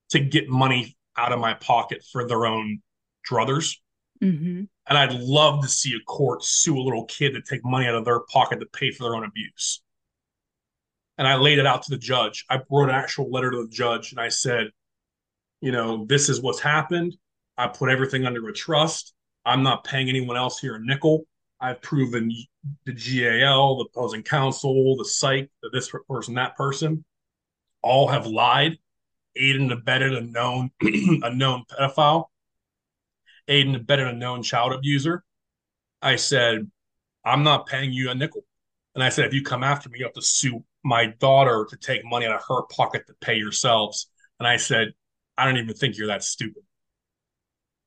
to get money out of my pocket for their own druthers. Mm-hmm. And I'd love to see a court sue a little kid to take money out of their pocket to pay for their own abuse. And I laid it out to the judge. I wrote an actual letter to the judge and I said, you know, this is what's happened. I put everything under a trust. I'm not paying anyone else here a nickel. I've proven the GAL, the opposing counsel, the psych, that this person, that person, all have lied, aided and abetted a known a known pedophile, aided and abetted a known child abuser. I said, I'm not paying you a nickel. And I said, if you come after me, you have to sue my daughter to take money out of her pocket to pay yourselves. And I said, I don't even think you're that stupid.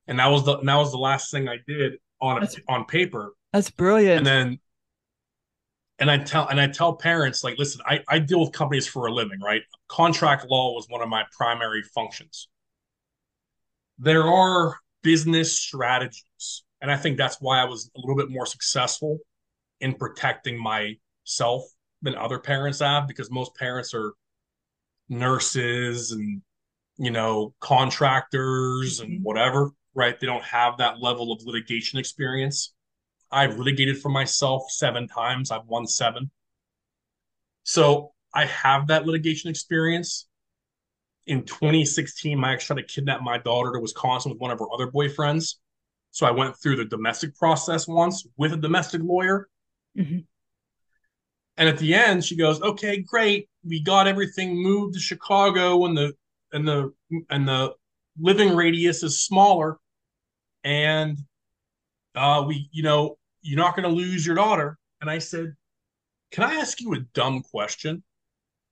And that was the that was the last thing I did on a, on paper that's brilliant. And then and I tell and I tell parents like, listen, I, I deal with companies for a living, right? Contract law was one of my primary functions. There are business strategies, and I think that's why I was a little bit more successful in protecting myself than other parents have, because most parents are nurses and you know contractors and mm-hmm. whatever, right? They don't have that level of litigation experience. I've litigated for myself seven times. I've won seven. So I have that litigation experience. In 2016, my ex tried to kidnap my daughter to Wisconsin with one of her other boyfriends. So I went through the domestic process once with a domestic lawyer. Mm-hmm. And at the end, she goes, "Okay, great. We got everything moved to Chicago, and the and the and the living radius is smaller, and uh, we, you know, you're not going to lose your daughter. And I said, Can I ask you a dumb question?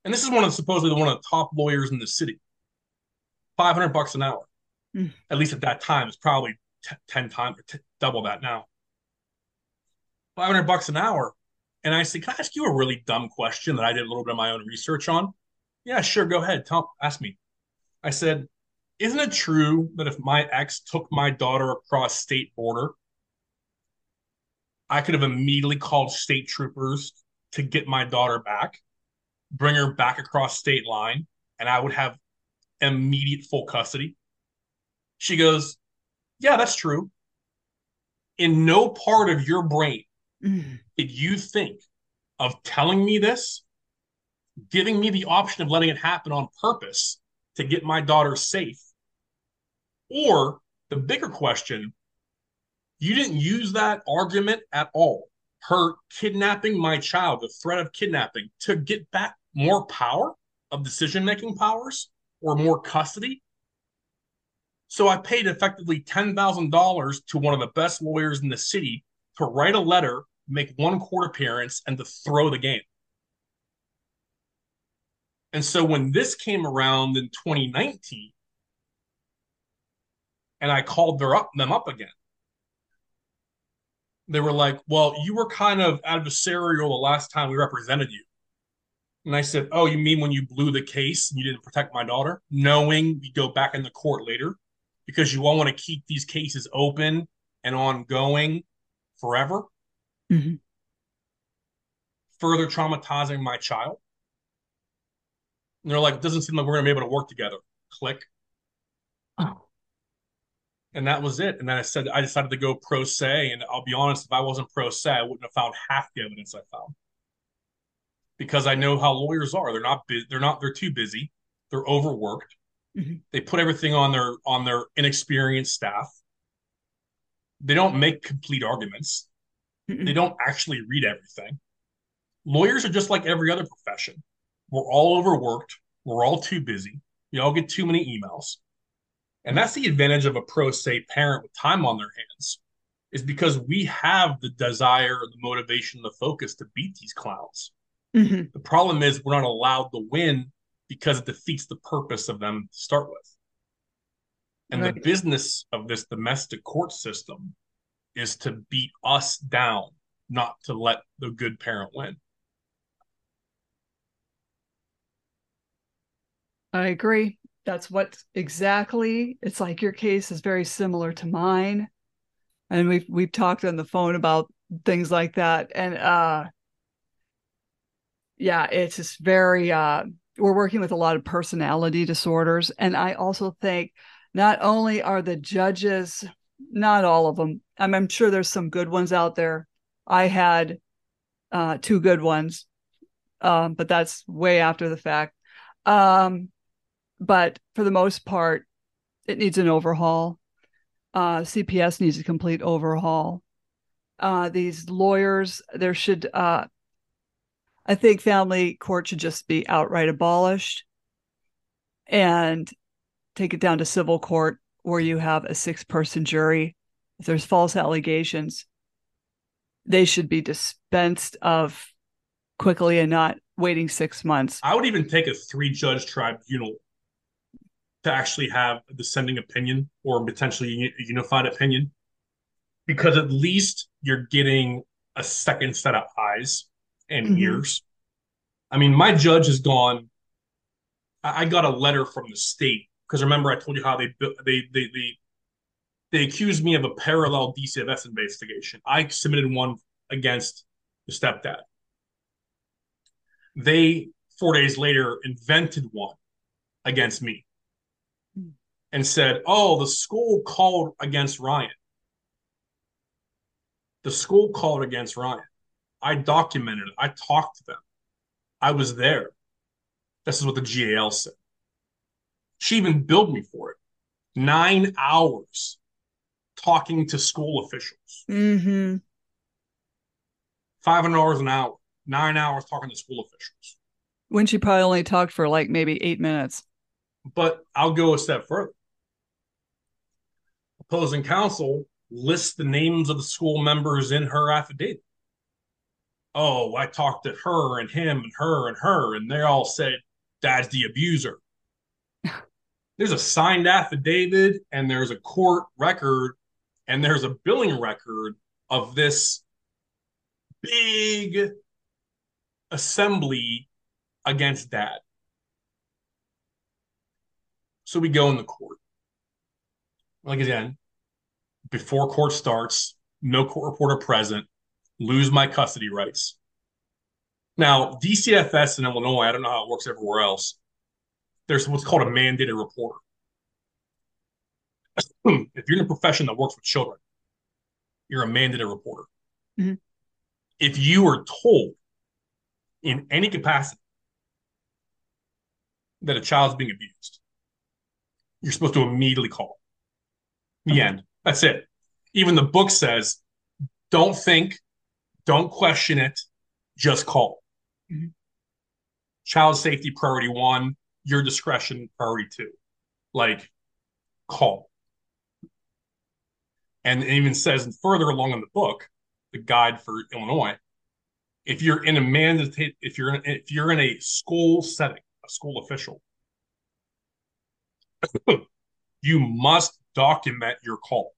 And this is one of supposedly one of the top lawyers in the city. 500 bucks an hour. Mm. At least at that time, it's probably t- 10 times, t- double that now. 500 bucks an hour. And I said, Can I ask you a really dumb question that I did a little bit of my own research on? Yeah, sure. Go ahead. Tell, ask me. I said, Isn't it true that if my ex took my daughter across state border I could have immediately called state troopers to get my daughter back, bring her back across state line, and I would have immediate full custody. She goes, Yeah, that's true. In no part of your brain mm. did you think of telling me this, giving me the option of letting it happen on purpose to get my daughter safe. Or the bigger question you didn't use that argument at all. Her kidnapping my child, the threat of kidnapping, to get back more power of decision making powers or more custody. So I paid effectively $10,000 to one of the best lawyers in the city to write a letter, make one court appearance, and to throw the game. And so when this came around in 2019, and I called their up, them up again, they were like, "Well, you were kind of adversarial the last time we represented you." And I said, "Oh, you mean when you blew the case and you didn't protect my daughter, knowing we go back in the court later because you all want to keep these cases open and ongoing forever, mm-hmm. further traumatizing my child." And they're like, "It doesn't seem like we're going to be able to work together." Click. Oh and that was it. And then I said I decided to go pro se, and I'll be honest, if I wasn't pro se, I wouldn't have found half the evidence I found because I know how lawyers are. They're not bu- they're not they're too busy. They're overworked. Mm-hmm. They put everything on their on their inexperienced staff. They don't make complete arguments. Mm-mm. They don't actually read everything. Lawyers are just like every other profession. We're all overworked. We're all too busy. We all get too many emails. And that's the advantage of a pro se parent with time on their hands, is because we have the desire, the motivation, the focus to beat these clowns. Mm-hmm. The problem is we're not allowed to win because it defeats the purpose of them to start with. And right. the business of this domestic court system is to beat us down, not to let the good parent win. I agree. That's what exactly it's like your case is very similar to mine. And we've we've talked on the phone about things like that. And uh yeah, it's just very uh we're working with a lot of personality disorders. And I also think not only are the judges, not all of them, I'm, I'm sure there's some good ones out there. I had uh, two good ones, um, but that's way after the fact. Um, but for the most part, it needs an overhaul. Uh, CPS needs a complete overhaul. Uh, these lawyers, there should, uh, I think family court should just be outright abolished and take it down to civil court where you have a six person jury. If there's false allegations, they should be dispensed of quickly and not waiting six months. I would even take a three judge tribunal to actually have a dissenting opinion or potentially a unified opinion because at least you're getting a second set of eyes and mm-hmm. ears. I mean, my judge has gone. I got a letter from the state because remember I told you how they they they they they accused me of a parallel DCFS investigation. I submitted one against the stepdad. They four days later invented one against me and said, "Oh, the school called against Ryan." The school called against Ryan. I documented it. I talked to them. I was there. This is what the GAL said. She even billed me for it. Nine hours talking to school officials. Mm-hmm. Five hundred dollars an hour. Nine hours talking to school officials. When she probably only talked for like maybe eight minutes. But I'll go a step further. Opposing counsel lists the names of the school members in her affidavit. Oh, I talked to her and him and her and her, and they all said dad's the abuser there's a signed affidavit and there's a court record and there's a billing record of this big assembly against dad. So we go in the court. Like again, before court starts, no court reporter present, lose my custody rights. Now, DCFS in Illinois, I don't know how it works everywhere else there's what's called a mandated reporter. if you're in a profession that works with children, you're a mandated reporter. Mm-hmm. If you are told in any capacity that a child's being abused, you're supposed to immediately call. The end. That's it. Even the book says, don't think, don't question it, just call. Mm-hmm. Child safety priority one, your discretion priority two. Like, call. And it even says further along in the book, the guide for Illinois, if you're in a mandate, if you're in, if you're in a school setting, a school official, you must document your call.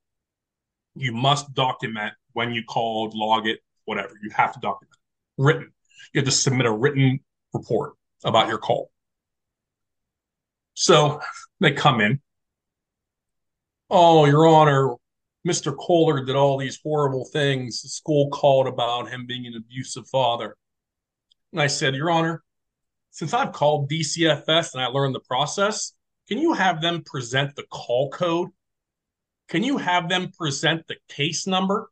You must document when you called, log it, whatever. You have to document written. You have to submit a written report about your call. So they come in. Oh, Your Honor, Mr. Kolar did all these horrible things. The school called about him being an abusive father. And I said, Your Honor, since I've called DCFS and I learned the process, can you have them present the call code? Can you have them present the case number?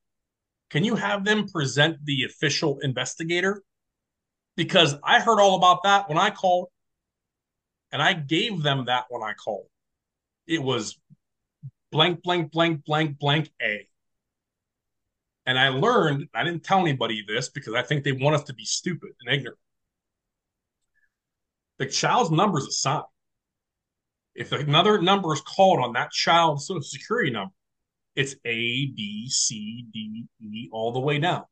Can you have them present the official investigator? Because I heard all about that when I called. And I gave them that when I called. It was blank, blank, blank, blank, blank A. And I learned, I didn't tell anybody this because I think they want us to be stupid and ignorant. The child's number is assigned. If another number is called on that child's social security number, it's A, B, C, D, E, all the way down.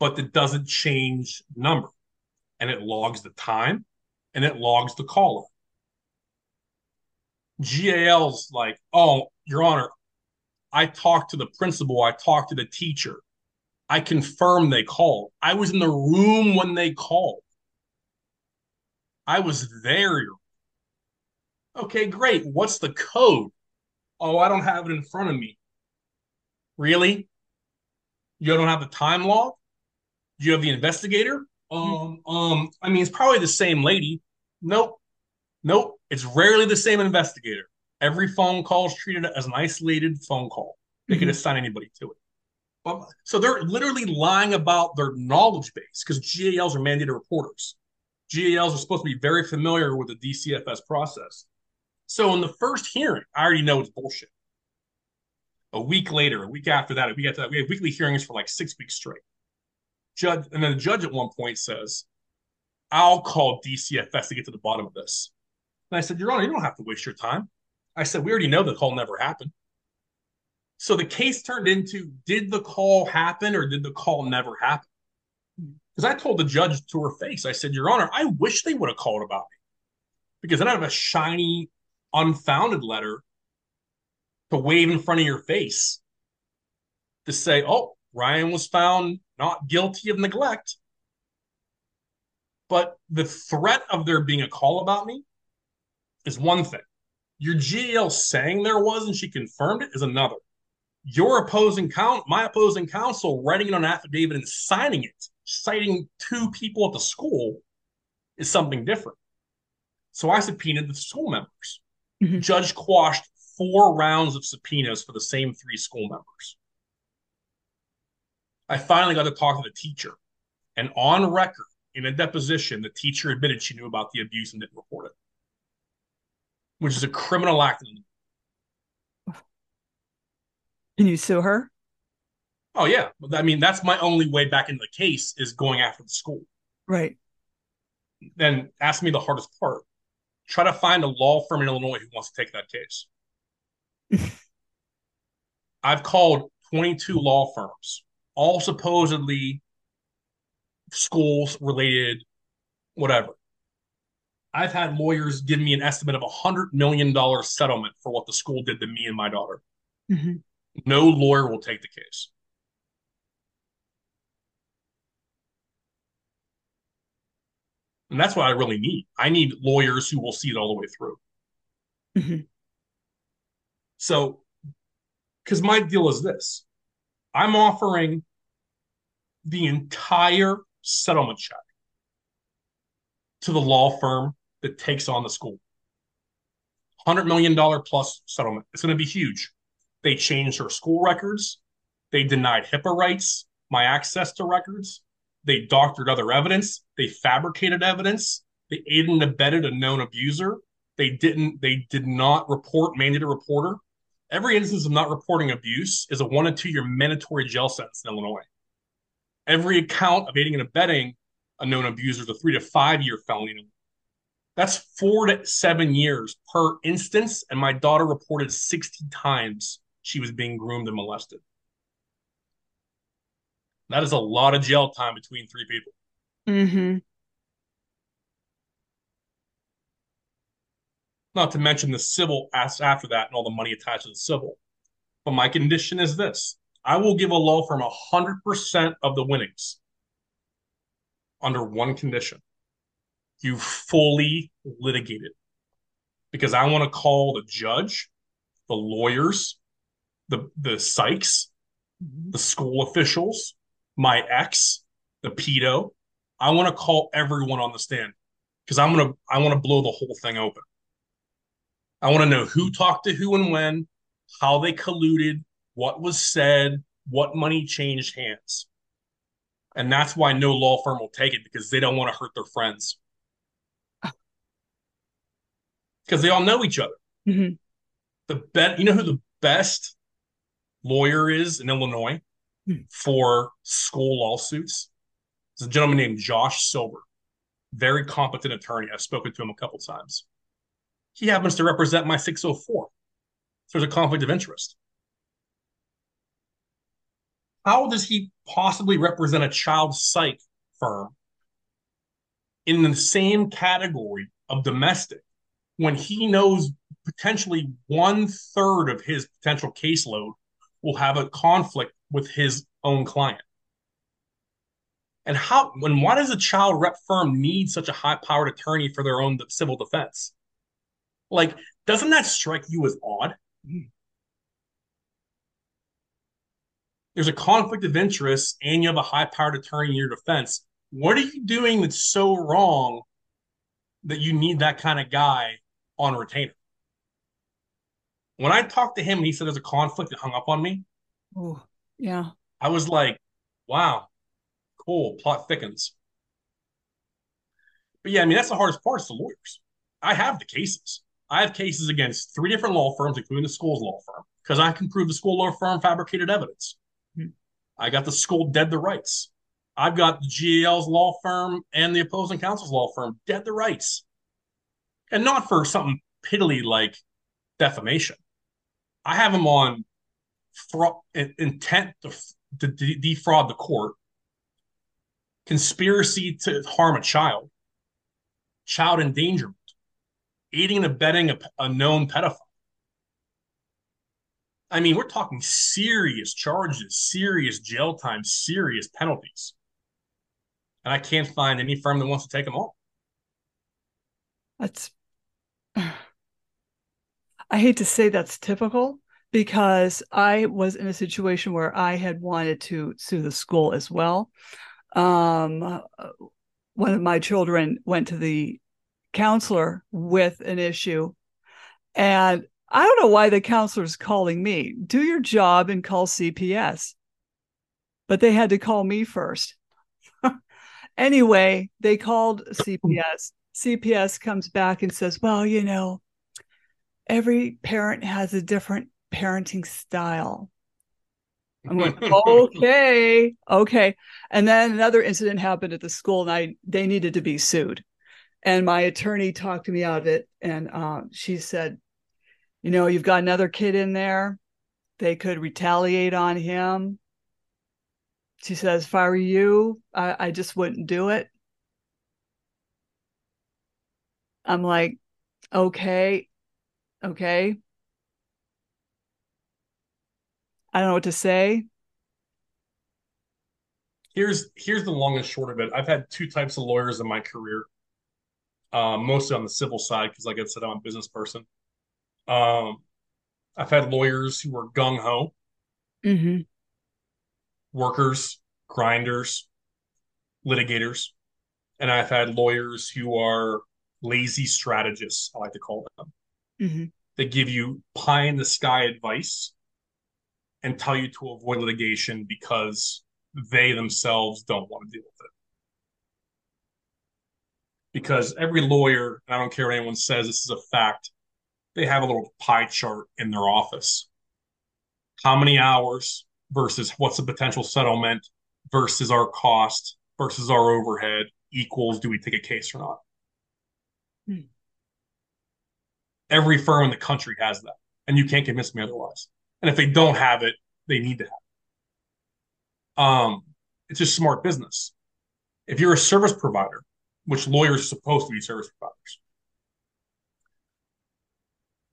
But it doesn't change number. And it logs the time and it logs the caller. GAL's like, oh, Your Honor, I talked to the principal, I talked to the teacher. I confirmed they called. I was in the room when they called. I was there. Okay, great. What's the code? Oh, I don't have it in front of me. Really? You don't have the time log? Do you have the investigator? Um, um, I mean, it's probably the same lady. Nope. Nope. It's rarely the same investigator. Every phone call is treated as an isolated phone call. They mm-hmm. can assign anybody to it. But, so they're literally lying about their knowledge base because GALs are mandated reporters. GALs are supposed to be very familiar with the DCFS process. So in the first hearing, I already know it's bullshit. A week later, a week after that, week after that, we had weekly hearings for like six weeks straight. Judge, and then the judge at one point says, "I'll call DCFS to get to the bottom of this." And I said, "Your Honor, you don't have to waste your time." I said, "We already know the call never happened." So the case turned into: Did the call happen, or did the call never happen? Because I told the judge to her face, I said, "Your Honor, I wish they would have called about me, because then I have a shiny unfounded letter to wave in front of your face to say, oh, Ryan was found not guilty of neglect. But the threat of there being a call about me is one thing. Your GAL saying there was and she confirmed it is another. Your opposing count, my opposing counsel, writing it on affidavit and signing it, citing two people at the school, is something different. So I subpoenaed the school members. Mm-hmm. Judge quashed four rounds of subpoenas for the same three school members. I finally got to talk to the teacher, and on record in a deposition, the teacher admitted she knew about the abuse and didn't report it, which is a criminal act. Can you sue her? Oh yeah, I mean that's my only way back into the case is going after the school. Right. Then ask me the hardest part try to find a law firm in Illinois who wants to take that case. I've called 22 law firms, all supposedly schools related, whatever. I've had lawyers give me an estimate of a $100 million settlement for what the school did to me and my daughter. Mm-hmm. No lawyer will take the case. And that's what I really need. I need lawyers who will see it all the way through. Mm-hmm. So, because my deal is this I'm offering the entire settlement check to the law firm that takes on the school. $100 million plus settlement. It's going to be huge. They changed her school records. They denied HIPAA rights, my access to records. They doctored other evidence. They fabricated evidence. They aided and abetted a known abuser. They didn't. They did not report mandated reporter. Every instance of not reporting abuse is a one and two year mandatory jail sentence in Illinois. Every account of aiding and abetting a known abuser is a three to five year felony. That's four to seven years per instance. And my daughter reported 60 times she was being groomed and molested. That is a lot of jail time between three people. Mm-hmm. Not to mention the civil after that and all the money attached to the civil. But my condition is this I will give a law firm 100% of the winnings under one condition you fully litigate it. Because I want to call the judge, the lawyers, the, the psychs, mm-hmm. the school officials, my ex, the pedo. I want to call everyone on the stand because I'm gonna I want to blow the whole thing open. I want to know who talked to who and when, how they colluded, what was said, what money changed hands. And that's why no law firm will take it because they don't want to hurt their friends. Because they all know each other. Mm-hmm. The bet, you know who the best lawyer is in Illinois? For school lawsuits. There's a gentleman named Josh Silver, very competent attorney. I've spoken to him a couple times. He happens to represent my 604. So there's a conflict of interest. How does he possibly represent a child psych firm in the same category of domestic when he knows potentially one third of his potential caseload will have a conflict with his own client. And how when why does a child rep firm need such a high powered attorney for their own civil defense? Like, doesn't that strike you as odd? Mm-hmm. There's a conflict of interest and you have a high powered attorney in your defense. What are you doing that's so wrong that you need that kind of guy on retainer? When I talked to him and he said there's a conflict that hung up on me. Oh, yeah. I was like, wow, cool. Plot thickens. But yeah, I mean, that's the hardest part is the lawyers. I have the cases. I have cases against three different law firms, including the school's law firm, because I can prove the school law firm fabricated evidence. Mm-hmm. I got the school dead the rights. I've got the GAL's law firm and the opposing counsel's law firm dead the rights. And not for something piddly like defamation. I have them on fraud, intent to, to de- defraud the court, conspiracy to harm a child, child endangerment, aiding and abetting a, a known pedophile. I mean, we're talking serious charges, serious jail time, serious penalties. And I can't find any firm that wants to take them all. That's I hate to say that's typical because I was in a situation where I had wanted to sue the school as well. Um, one of my children went to the counselor with an issue, and I don't know why the counselor is calling me. Do your job and call CPS. But they had to call me first. anyway, they called CPS. CPS comes back and says, Well, you know, every parent has a different parenting style. I'm like, okay, okay. And then another incident happened at the school, and I they needed to be sued. And my attorney talked to me out of it, and uh, she said, "You know, you've got another kid in there. They could retaliate on him." She says, "If I were you, I, I just wouldn't do it." I'm like, okay, Okay. I don't know what to say. Here's here's the long and short of it. I've had two types of lawyers in my career, uh, mostly on the civil side because, like I said, I'm a business person. Um, I've had lawyers who were gung ho, mm-hmm. workers, grinders, litigators, and I've had lawyers who are lazy strategists. I like to call them mm-hmm. That give you pie in the sky advice and tell you to avoid litigation because they themselves don't want to deal with it. Because every lawyer, I don't care what anyone says, this is a fact, they have a little pie chart in their office. How many hours versus what's the potential settlement versus our cost versus our overhead equals do we take a case or not? Hmm. Every firm in the country has that, and you can't convince me otherwise. And if they don't have it, they need to have it. Um, it's just smart business. If you're a service provider, which lawyers are supposed to be service providers,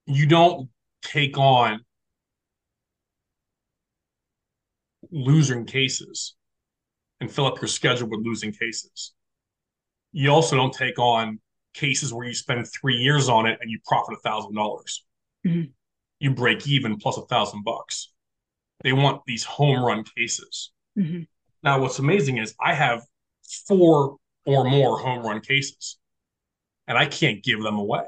you don't take on losing cases and fill up your schedule with losing cases. You also don't take on cases where you spend three years on it and you profit a thousand dollars. Mm-hmm. You break even plus a thousand bucks. They want these home run cases. Mm-hmm. Now, what's amazing is I have four or more home run cases, and I can't give them away.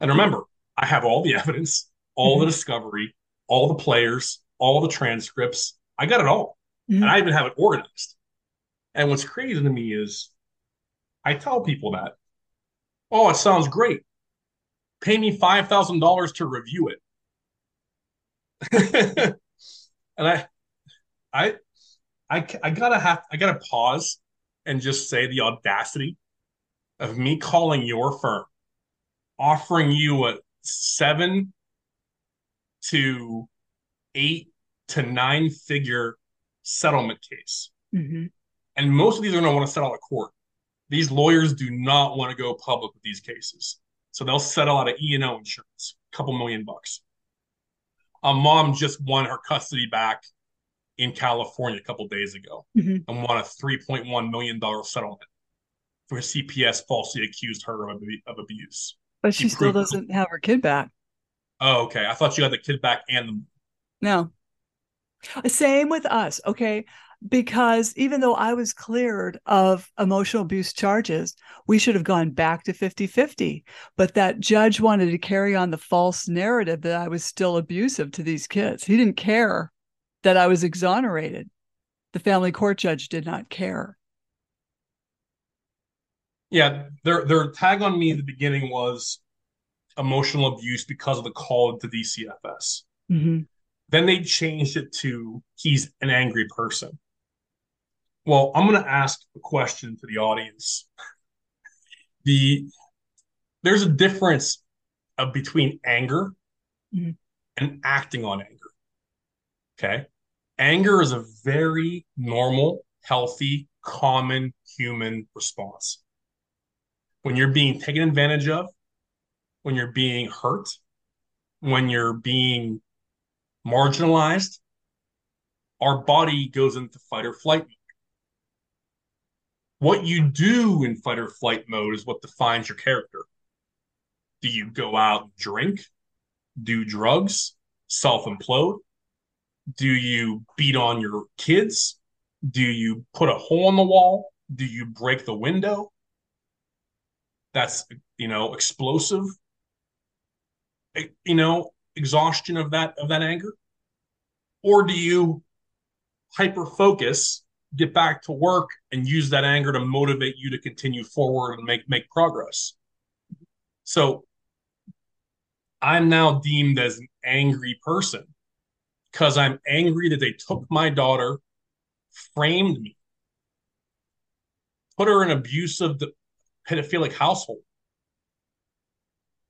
And remember, I have all the evidence, all mm-hmm. the discovery, all the players, all the transcripts. I got it all. And I even have it organized. And what's crazy to me is I tell people that Oh, it sounds great. Pay me $5,000 to review it. and I I, I, I gotta have, I gotta pause and just say the audacity of me calling your firm, offering you a seven to eight to nine figure settlement case. Mm-hmm. And most of these are going to want to settle at court. These lawyers do not want to go public with these cases. So they'll settle out of E&O insurance, a couple million bucks. A mom just won her custody back in California a couple days ago mm-hmm. and won a $3.1 million settlement for CPS falsely accused her of, of abuse. But she, she still doesn't have her kid back. Oh, okay. I thought you had the kid back and the. No. Same with us. Okay. Because even though I was cleared of emotional abuse charges, we should have gone back to 50 50. But that judge wanted to carry on the false narrative that I was still abusive to these kids. He didn't care that I was exonerated. The family court judge did not care. Yeah, their their tag on me in the beginning was emotional abuse because of the call to DCFS. Mm-hmm. Then they changed it to he's an angry person. Well, I'm going to ask a question to the audience. The there's a difference of between anger mm-hmm. and acting on anger. Okay, anger is a very normal, healthy, common human response. When you're being taken advantage of, when you're being hurt, when you're being marginalized, our body goes into fight or flight mode. What you do in fight or flight mode is what defines your character. Do you go out and drink, do drugs, self implode? Do you beat on your kids? Do you put a hole in the wall? Do you break the window? That's, you know, explosive you know exhaustion of that of that anger or do you hyper focus get back to work and use that anger to motivate you to continue forward and make make progress so i'm now deemed as an angry person because i'm angry that they took my daughter framed me put her in abusive the pedophilic household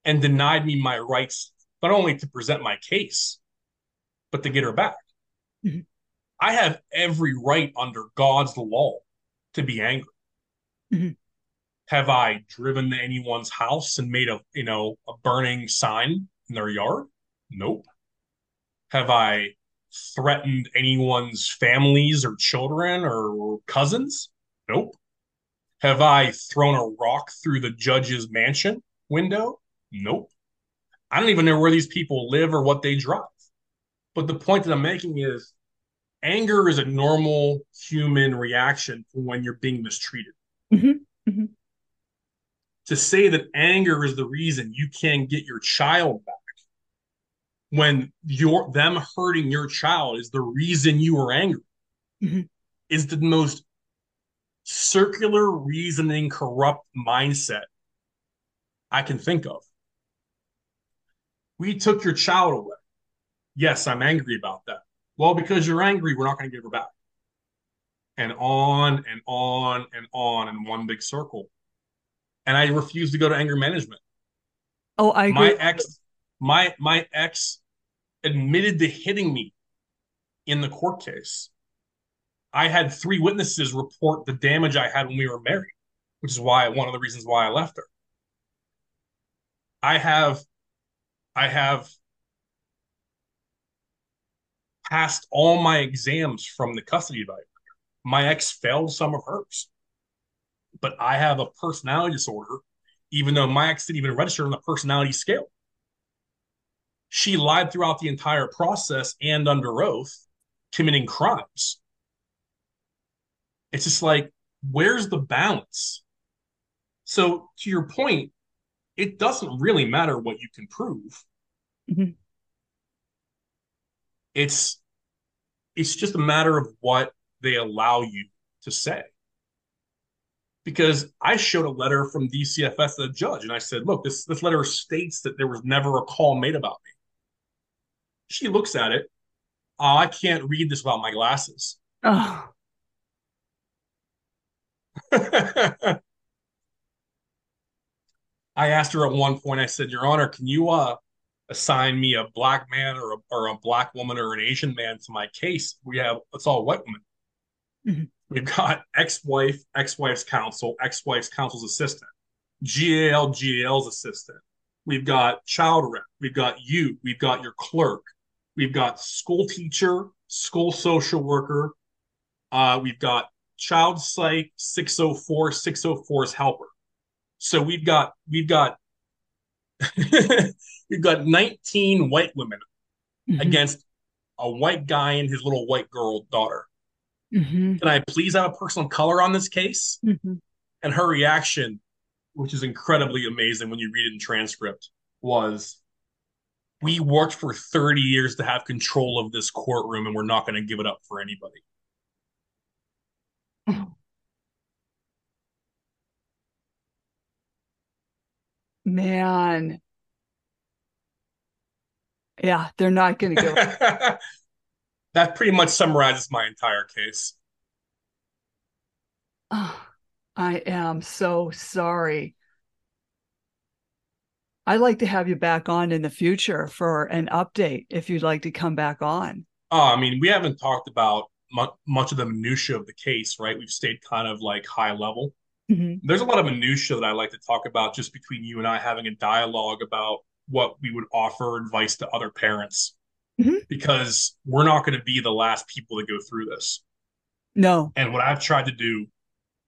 and denied me my rights, not only to present my case, but to get her back. Mm-hmm. I have every right under God's law to be angry. Mm-hmm. Have I driven to anyone's house and made a you know a burning sign in their yard? Nope. Have I threatened anyone's families or children or cousins? Nope. Have I thrown a rock through the judge's mansion window? Nope. I don't even know where these people live or what they drive. But the point that I'm making is anger is a normal human reaction when you're being mistreated. Mm-hmm. Mm-hmm. To say that anger is the reason you can't get your child back when your them hurting your child is the reason you were angry mm-hmm. is the most circular reasoning corrupt mindset I can think of. We took your child away. Yes, I'm angry about that. Well, because you're angry, we're not going to give her back. And on and on and on in one big circle. And I refuse to go to anger management. Oh, I agree. My ex, my my ex admitted to hitting me in the court case. I had three witnesses report the damage I had when we were married, which is why one of the reasons why I left her. I have I have passed all my exams from the custody advisor. My ex failed some of hers. But I have a personality disorder, even though my ex didn't even register on the personality scale. She lied throughout the entire process and under oath, committing crimes. It's just like, where's the balance? So, to your point, it doesn't really matter what you can prove. Mm-hmm. It's it's just a matter of what they allow you to say. Because I showed a letter from DCFS to the judge, and I said, "Look, this this letter states that there was never a call made about me." She looks at it, oh, I can't read this without my glasses. Oh. I asked her at one point, I said, Your Honor, can you uh assign me a black man or a, or a black woman or an Asian man to my case? We have it's all white women. Mm-hmm. We've got ex-wife, ex-wife's counsel, ex-wife's counsel's assistant, GAL, GAL's assistant. We've got child rep. We've got you. We've got your clerk. We've got school teacher, school social worker. Uh, we've got child psych 604, 604's helper. So we've got we've got we've got 19 white women mm-hmm. against a white guy and his little white girl daughter. Mm-hmm. Can I please have a person of color on this case? Mm-hmm. And her reaction, which is incredibly amazing when you read it in transcript, was we worked for 30 years to have control of this courtroom and we're not going to give it up for anybody. Man. Yeah, they're not going to go. that pretty much summarizes my entire case. Oh, I am so sorry. I'd like to have you back on in the future for an update if you'd like to come back on. Oh, I mean, we haven't talked about much, much of the minutia of the case, right? We've stayed kind of like high level. Mm-hmm. There's a lot of minutia that I like to talk about just between you and I having a dialogue about what we would offer advice to other parents mm-hmm. because we're not going to be the last people to go through this. No. And what I've tried to do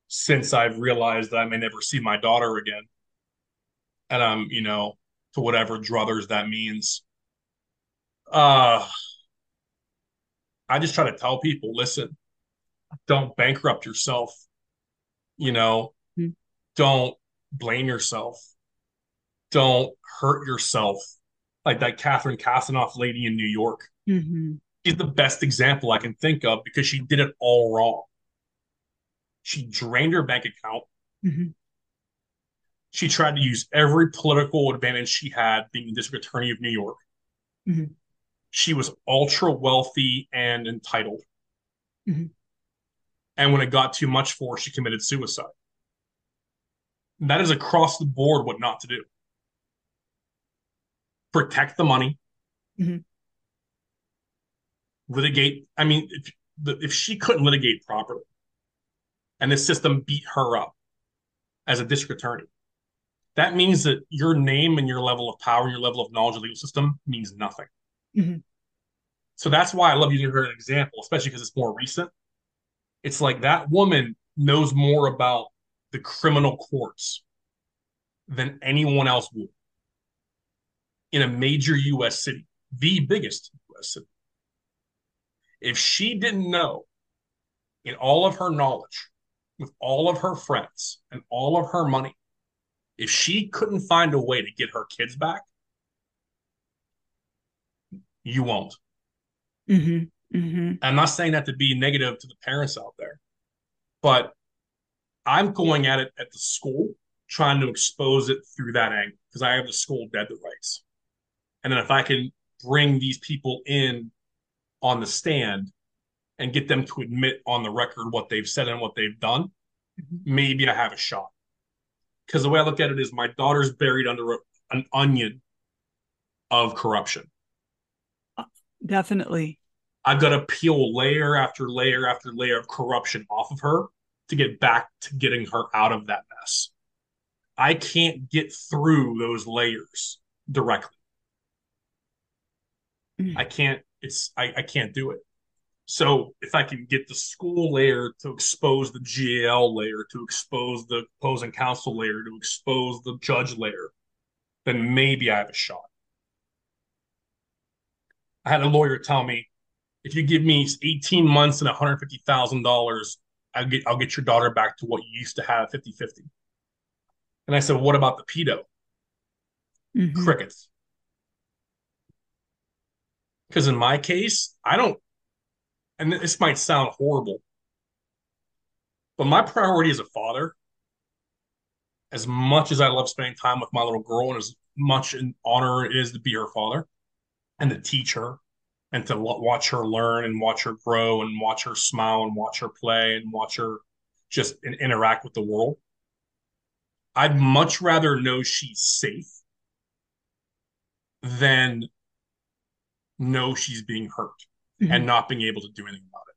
since I've realized that I may never see my daughter again and I'm, you know, to whatever druthers that means. Uh I just try to tell people, listen, don't bankrupt yourself. You know, mm-hmm. don't blame yourself. Don't hurt yourself. Like that Catherine Kassenoff lady in New York. Mm-hmm. She's the best example I can think of because she did it all wrong. She drained her bank account. Mm-hmm she tried to use every political advantage she had being the district attorney of New York. Mm-hmm. She was ultra wealthy and entitled. Mm-hmm. And when it got too much for her, she committed suicide. That is across the board what not to do. Protect the money. Mm-hmm. Litigate. I mean, if, if she couldn't litigate properly and the system beat her up as a district attorney, that means that your name and your level of power, your level of knowledge of the legal system means nothing. Mm-hmm. So that's why I love using her as an example, especially because it's more recent. It's like that woman knows more about the criminal courts than anyone else would in a major US city, the biggest US city. If she didn't know in all of her knowledge, with all of her friends and all of her money, if she couldn't find a way to get her kids back, you won't. Mm-hmm. Mm-hmm. I'm not saying that to be negative to the parents out there, but I'm going at it at the school, trying to expose it through that angle because I have the school dead to rights. And then if I can bring these people in on the stand and get them to admit on the record what they've said and what they've done, mm-hmm. maybe I have a shot because the way I look at it is my daughter's buried under a, an onion of corruption. Definitely. I've got to peel layer after layer after layer of corruption off of her to get back to getting her out of that mess. I can't get through those layers directly. Mm. I can't, it's, I, I can't do it. So if I can get the school layer to expose the GAL layer, to expose the opposing counsel layer, to expose the judge layer, then maybe I have a shot. I had a lawyer tell me, if you give me 18 months and $150,000, I'll get I'll get your daughter back to what you used to have 50-50. And I said, well, what about the pedo? Mm-hmm. Crickets. Because in my case, I don't and this might sound horrible, but my priority as a father, as much as I love spending time with my little girl and as much an honor it is to be her father and to teach her and to watch her learn and watch her grow and watch her smile and watch her play and watch her just interact with the world. I'd much rather know she's safe than know she's being hurt mm-hmm. and not being able to do anything about it.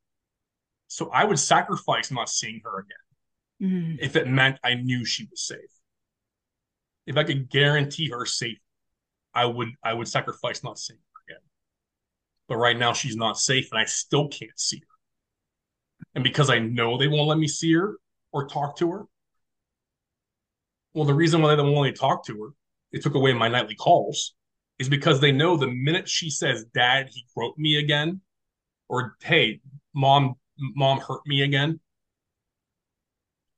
So I would sacrifice not seeing her again mm-hmm. if it meant I knew she was safe. If I could guarantee her safety, I would I would sacrifice not seeing her. But right now she's not safe and I still can't see her. And because I know they won't let me see her or talk to her, well, the reason why they don't want me to talk to her, they took away my nightly calls, is because they know the minute she says, Dad, he groped me again, or hey, mom, mom hurt me again.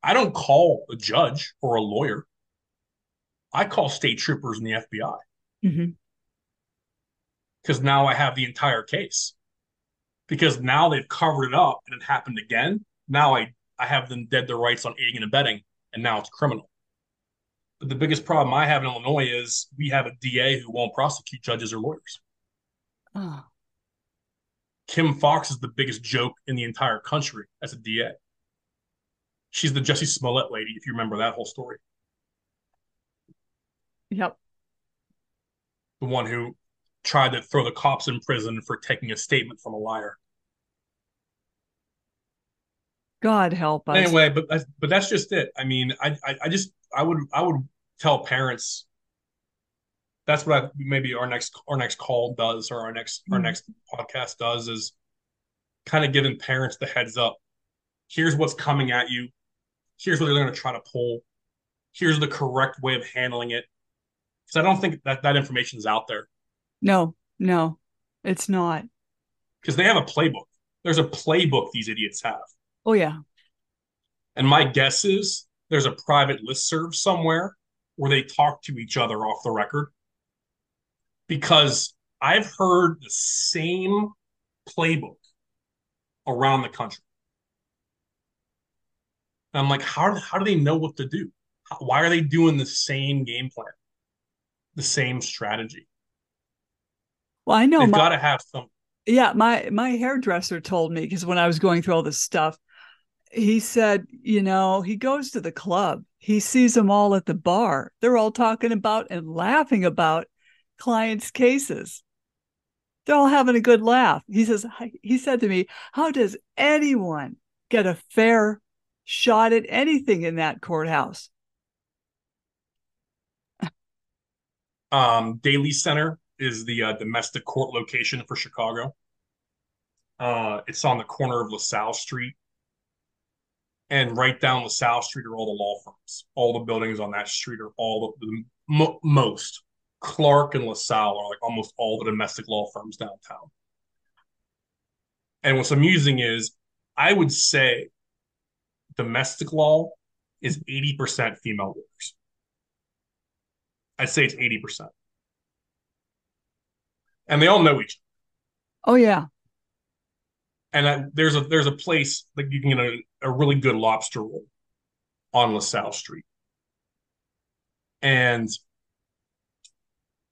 I don't call a judge or a lawyer. I call state troopers and the FBI. Mm-hmm. Because now I have the entire case. Because now they've covered it up and it happened again. Now I, I have them dead the rights on aiding and abetting, and now it's criminal. But the biggest problem I have in Illinois is we have a DA who won't prosecute judges or lawyers. Oh. Kim Foxx is the biggest joke in the entire country as a DA. She's the Jussie Smollett lady, if you remember that whole story. Yep. The one who tried to throw the cops in prison for taking a statement from a liar. God help us. Anyway, but but that's just it. I mean, I, I I, just I would I would tell parents. That's what I maybe our next our next call does or our next mm-hmm. our next podcast does is kind of giving parents the heads up. Here's what's coming at you. Here's what they're going to try to pull. Here's the correct way of handling it. Because I don't think that that information is out there. No, no, it's not. Because they have a playbook. There's a playbook these idiots have. Oh yeah. And my guess is there's a private list serve somewhere where they talk to each other off the record. Because I've heard the same playbook around the country. And I'm like, how, how do they know what to do? How, why are they doing the same game plan, the same strategy? Well, I know they've got to have some. Yeah, my my hairdresser told me because when I was going through all this stuff, he said, you know, he goes to the club. He sees them all at the bar. They're all talking about and laughing about clients' cases. They're all having a good laugh. He says, he said to me, How does anyone get a fair shot at anything in that courthouse? Um, Daley Center is the uh, domestic court location for Chicago. Uh, it's on the corner of LaSalle Street and right down LaSalle Street are all the law firms. All the buildings on that street are all the, the mo- most. Clark and LaSalle are like almost all the domestic law firms downtown. And what's amusing is, I would say domestic law is 80% female lawyers. I'd say it's 80%. And they all know each other. Oh, yeah and I, there's a there's a place that you can get a, a really good lobster roll on LaSalle Street, and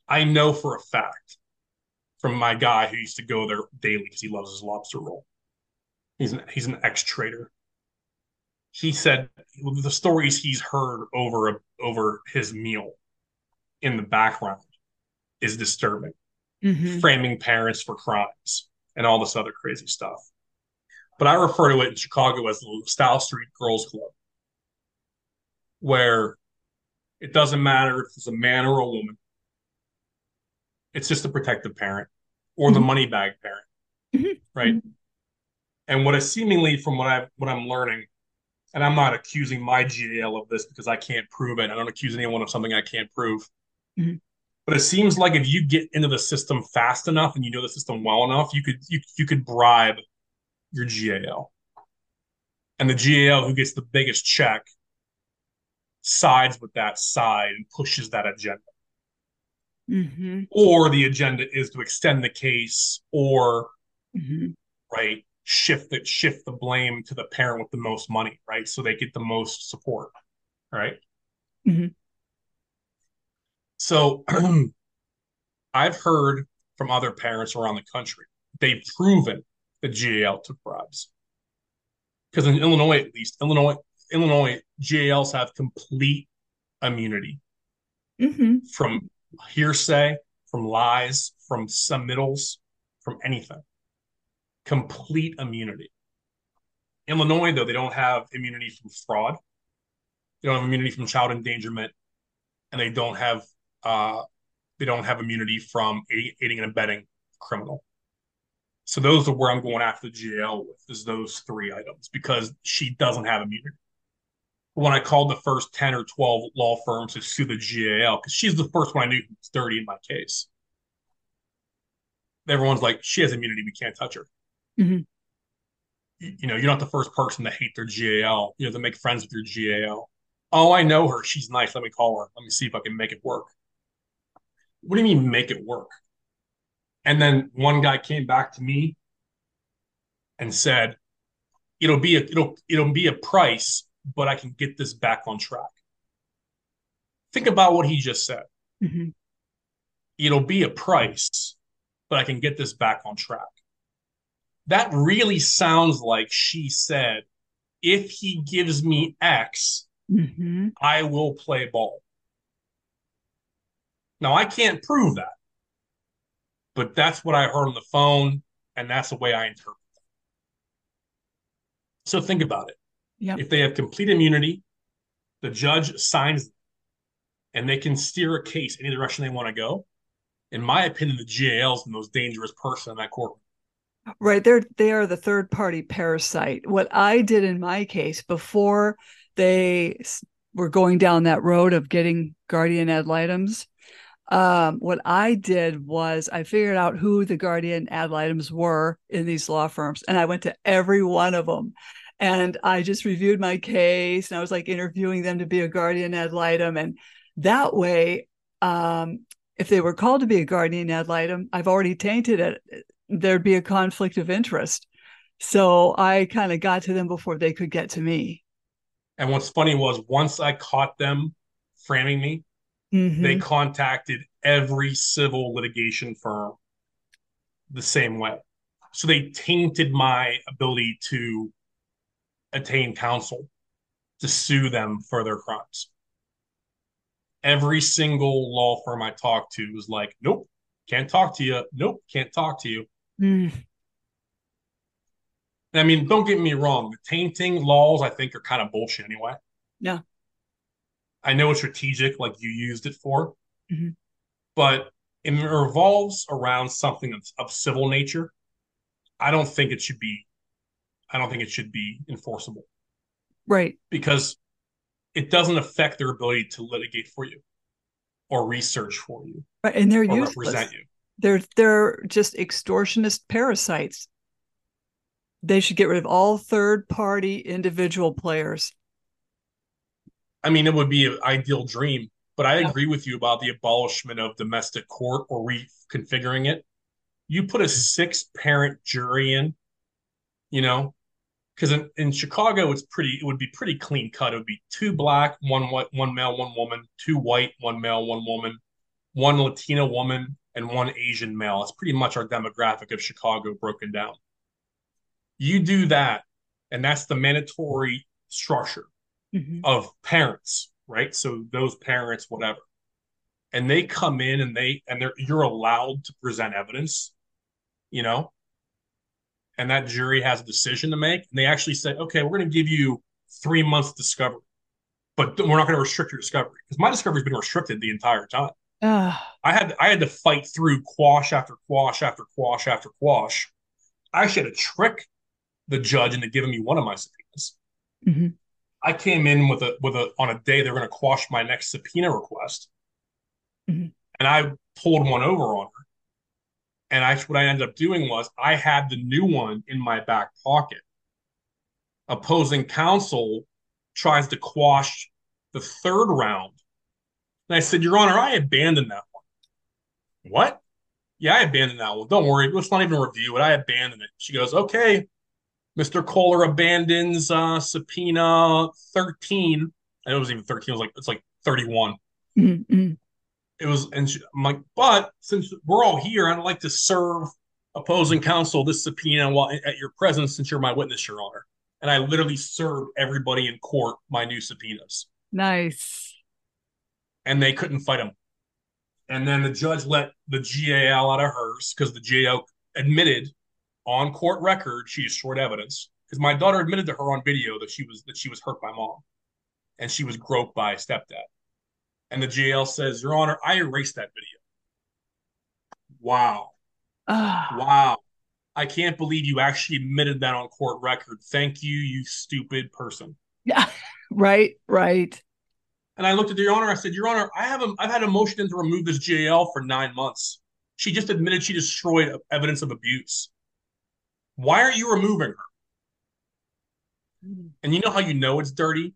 I know for a fact from my guy who used to go there daily because he loves his lobster roll. He's an he's an ex trader. He said the stories he's heard over a, over his meal in the background is disturbing, mm-hmm. framing parents for crimes and all this other crazy stuff but I refer to it in Chicago as the LaSalle Street Girls Club, where it doesn't matter if it's a man or a woman. It's just a protective parent or mm-hmm. the money bag parent, mm-hmm. right? And what is seemingly from what I what I'm learning, and I'm not accusing my GAL of this because I can't prove it. I don't accuse anyone of something I can't prove. But it seems like if you get into the system fast enough and you know the system well enough, you could you you could bribe your GAL. And the GAL who gets the biggest check sides with that side and pushes that agenda. Mm-hmm. Or the agenda is to extend the case or mm-hmm. right shift the shift the blame to the parent with the most money, right? So they get the most support. Right. Mm-hmm. So I've heard from other parents around the country they've proven the GAL took bribes. Because in Illinois, at least, Illinois, Illinois GALs have complete immunity hmm from hearsay, from lies, from submittals, from anything. Complete immunity. Illinois, though, they don't have immunity from fraud. They don't have immunity from child endangerment, and they don't have uh, they don't have immunity from aiding and abetting criminal. So those are where I'm going after the GAL with is those three items because she doesn't have immunity. When I called the first 10 or 12 law firms to sue the GAL, because she's the first one I knew who was dirty in my case. Everyone's like, she has immunity, we can't touch her. Mhm. You, you know, you're not the first person to hate their GAL, you know, to make friends with your GAL. Oh, I know her. She's nice. Let me call her. Let me see if I can make it work. What do you mean make it work? And then one guy came back to me and said, "It'll be a it'll it'll be a price, but I can get this back on track." Think about what he just said. hmm It'll be a price, but I can get this back on track. That really sounds like she said, "If he gives me X, hmm I will play ball." Now I can't prove that, but that's what I heard on the phone, and that's the way I interpret it. So think about it. Yep. If they have complete immunity, the judge signs them, and they can steer a case any direction they want to go. In my opinion, the GAL is the most dangerous person in that courtroom. Right. They're they are the third party parasite. What I did in my case before they were going down that road of getting guardian ad litems, um, what I did was I figured out who the guardian ad litems were in these law firms, and I went to every one of them. And I just reviewed my case, and I was like interviewing them to be a guardian ad litem, and that way, um, if they were called to be a guardian ad litem, I've already tainted it there'd be a conflict of interest. So I kind of got to them before they could get to me. And what's funny was once I caught them framing me, Mhm. they contacted every civil litigation firm the same way. So they tainted my ability to attain counsel to sue them for their crimes. Every single law firm I talked to was like, nope, can't talk to you. Nope, can't talk to you. Mm, I mean, don't get me wrong, the tainting laws I think are kind of bullshit anyway. Yeah. I know it's strategic, like you used it for, Mhm. but it revolves around something of, of civil nature. I don't think it should be. I don't think it should be enforceable right. because it doesn't affect their ability to litigate for you, or research for you, Right. And they're or useless. represent you. They're they're just extortionist parasites. They should get rid of all third party individual players. I mean, it would be an ideal dream, but I Yeah. agree with you about the abolishment of domestic court or reconfiguring it. You put a six parent jury in, you know, because in, in Chicago, it's pretty, it would be pretty clean cut. It would be two black, one white, one male, one woman, two white, one male, one woman, one Latina woman, and one Asian male. That's pretty much our demographic of Chicago broken down. You do that, and that's the mandatory structure Mhm. of parents, right? So those parents, whatever, and they come in and they and they're you're allowed to present evidence, you know, and that jury has a decision to make, and they actually say, okay, we're going to give you three months discovery, but we're not going to restrict your discovery because my discovery's been restricted the entire time. I had I had to fight through quash after quash after quash after quash. I actually had to trick the judge into giving me one of my subpoenas. mhm. I came in with a with a on a day they're going to quash my next subpoena request, Mhm. and I pulled one over on her. And I what I ended up doing was I had the new one in my back pocket. Opposing counsel tries to quash the third round, and I said, "Your Honor, I abandoned that one." What? Yeah, I abandoned that one. Don't worry, let's not even review it. I abandoned it. She goes, "Okay." Mr. Kolar abandons uh, subpoena 13. And it was even 13. It was like it's like 31. Mhm, mhm. It was, and she, I'm like, but since we're all here, I'd like to serve opposing counsel this subpoena while at your presence since you're my witness, Your Honor. And I literally served everybody in court my new subpoenas. Nice. And they couldn't fight them. And then the judge let the GAL out of hers because the GAL admitted on court record she destroyed evidence. Because my daughter admitted to her on video that she was that she was hurt by mom and she was groped by stepdad. And the GAL says, Your Honor, I erased that video. Wow. Wow. I can't believe you actually admitted that on court record. Thank you, you stupid person. Yeah. Right. Right. And I looked at Your Honor. I said, Your Honor, I have a, I've had a motion to remove this GAL for nine months. She just admitted she destroyed evidence of abuse. Why aren't you removing her? And you know how you know it's dirty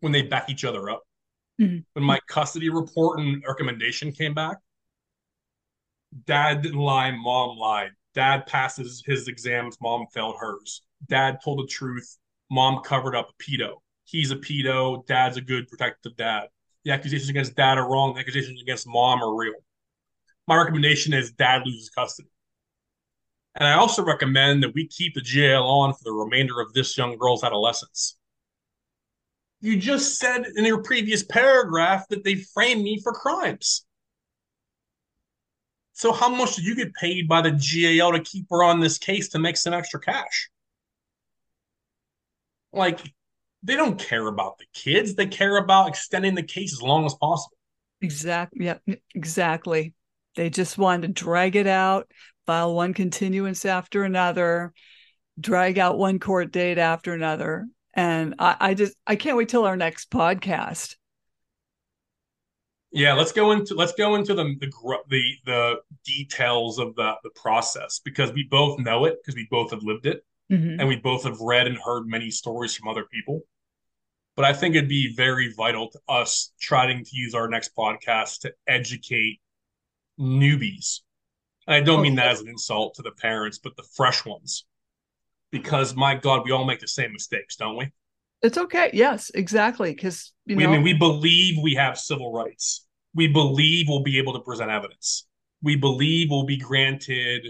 when they back each other up. Mhm. When my custody report and recommendation came back, dad didn't lie, mom lied. Dad passes his exams, mom failed hers. Dad told the truth, mom covered up a pedo. He's a pedo, dad's a good protective dad. The accusations against dad are wrong, the accusations against mom are real. My recommendation is dad loses custody. And I also recommend that we keep the jail on for the remainder of this young girl's adolescence. You just said in your previous paragraph that they framed me for crimes. So how much did you get paid by the GAL to keep her on this case to make some extra cash? Like, they don't care about the kids. They care about extending the case as long as possible. Exactly. Yeah. Exactly. They just wanted to drag it out, file one continuance after another, drag out one court date after another. And I, I just I can't wait till our next podcast. Yeah, let's go into let's go into the the the, the details of the the process because we both know it because we both have lived it Mhm. and we both have read and heard many stories from other people. But I think it'd be very vital to us trying to use our next podcast to educate newbies. And I don't mean that as an insult to the parents, but the fresh ones. Because my God, we all make the same mistakes, don't we? It's okay. Yes, exactly. Because you we, know, I mean, we believe we have civil rights. We believe we'll be able to present evidence. We believe we'll be granted,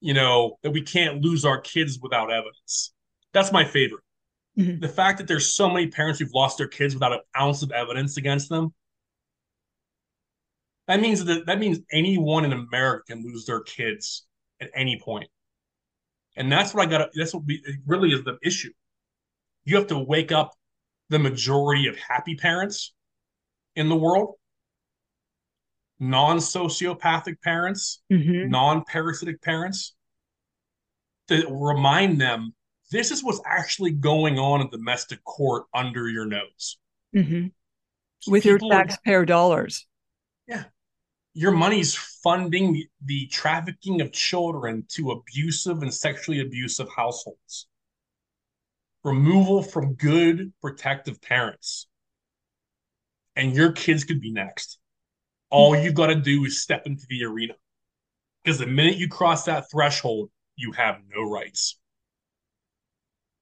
you know, that we can't lose our kids without evidence. That's my favorite. Mhm. The fact that there's so many parents who've lost their kids without an ounce of evidence against them. That means that that means anyone in America can lose their kids at any point. And that's what I got. That's what we, it really is the issue. You have to wake up the majority of happy parents in the world, non sociopathic parents, Mhm. non parasitic parents, to remind them this is what's actually going on in domestic court under your nose. Mhm. with your People are- taxpayer dollars. Your money's funding the, trafficking of children to abusive and sexually abusive households. Removal from good protective parents. And your kids could be next. All you've got to do is step into the arena. Because the minute you cross that threshold, you have no rights.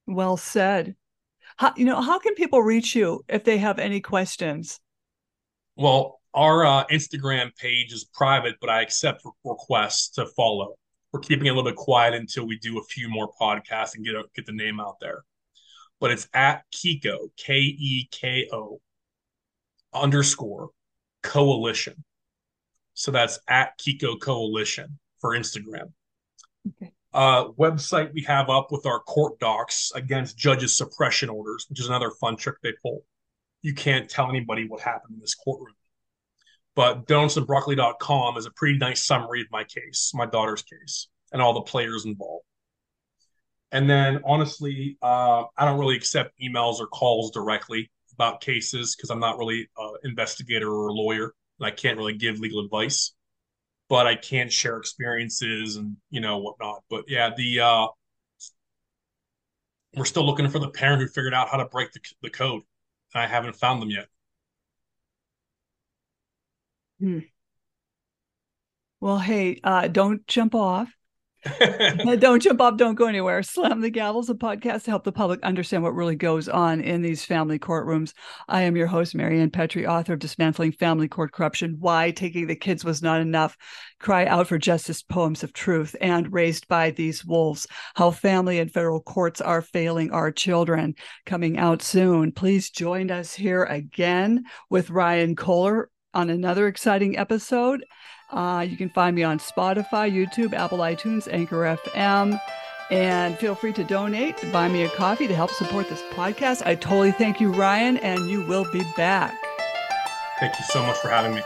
Well said. How, you know, how can people reach you if they have any questions? Well, our uh, Instagram page is private, but I accept requests to follow. We're keeping it a little bit quiet until we do a few more podcasts and get a, get the name out there. But it's at Keko K E K O underscore coalition. So that's at Keko Coalition for Instagram. Okay. Uh, website we have up with our court docs against judges' suppression orders, which is another fun trick they pull. You can't tell anybody what happened in this courtroom but donutsandbroccoli.com is a pretty nice summary of my case, my daughter's case, and all the players involved. And then honestly, uh, I don't really accept emails or calls directly about cases because I'm not really an investigator or a lawyer, and I can't really give legal advice. But I can share experiences and you know whatnot. But yeah, the uh, we're still looking for the parent who figured out how to break the, the code, and I haven't found them yet. Well, hey, uh, don't jump off. don't jump off, don't go anywhere. Slam the Gavels, a podcast to help the public understand what really goes on in these family courtrooms. I am your host, Marianne Petrie, author of Dismantling Family Court Corruption Why Taking the Kids Was Not Enough, Cry Out for Justice Poems of Truth, and Raised by These Wolves How Family and Federal Courts Are Failing Our Children, coming out soon. Please join us here again with Ryan Kolar on another exciting episode. Uh, you can find me on Spotify, YouTube, Apple iTunes, Anchor FM. And feel free to donate, to buy me a coffee to help support this podcast. I totally thank you, Ryan, and you will be back. Thank you so much for having me.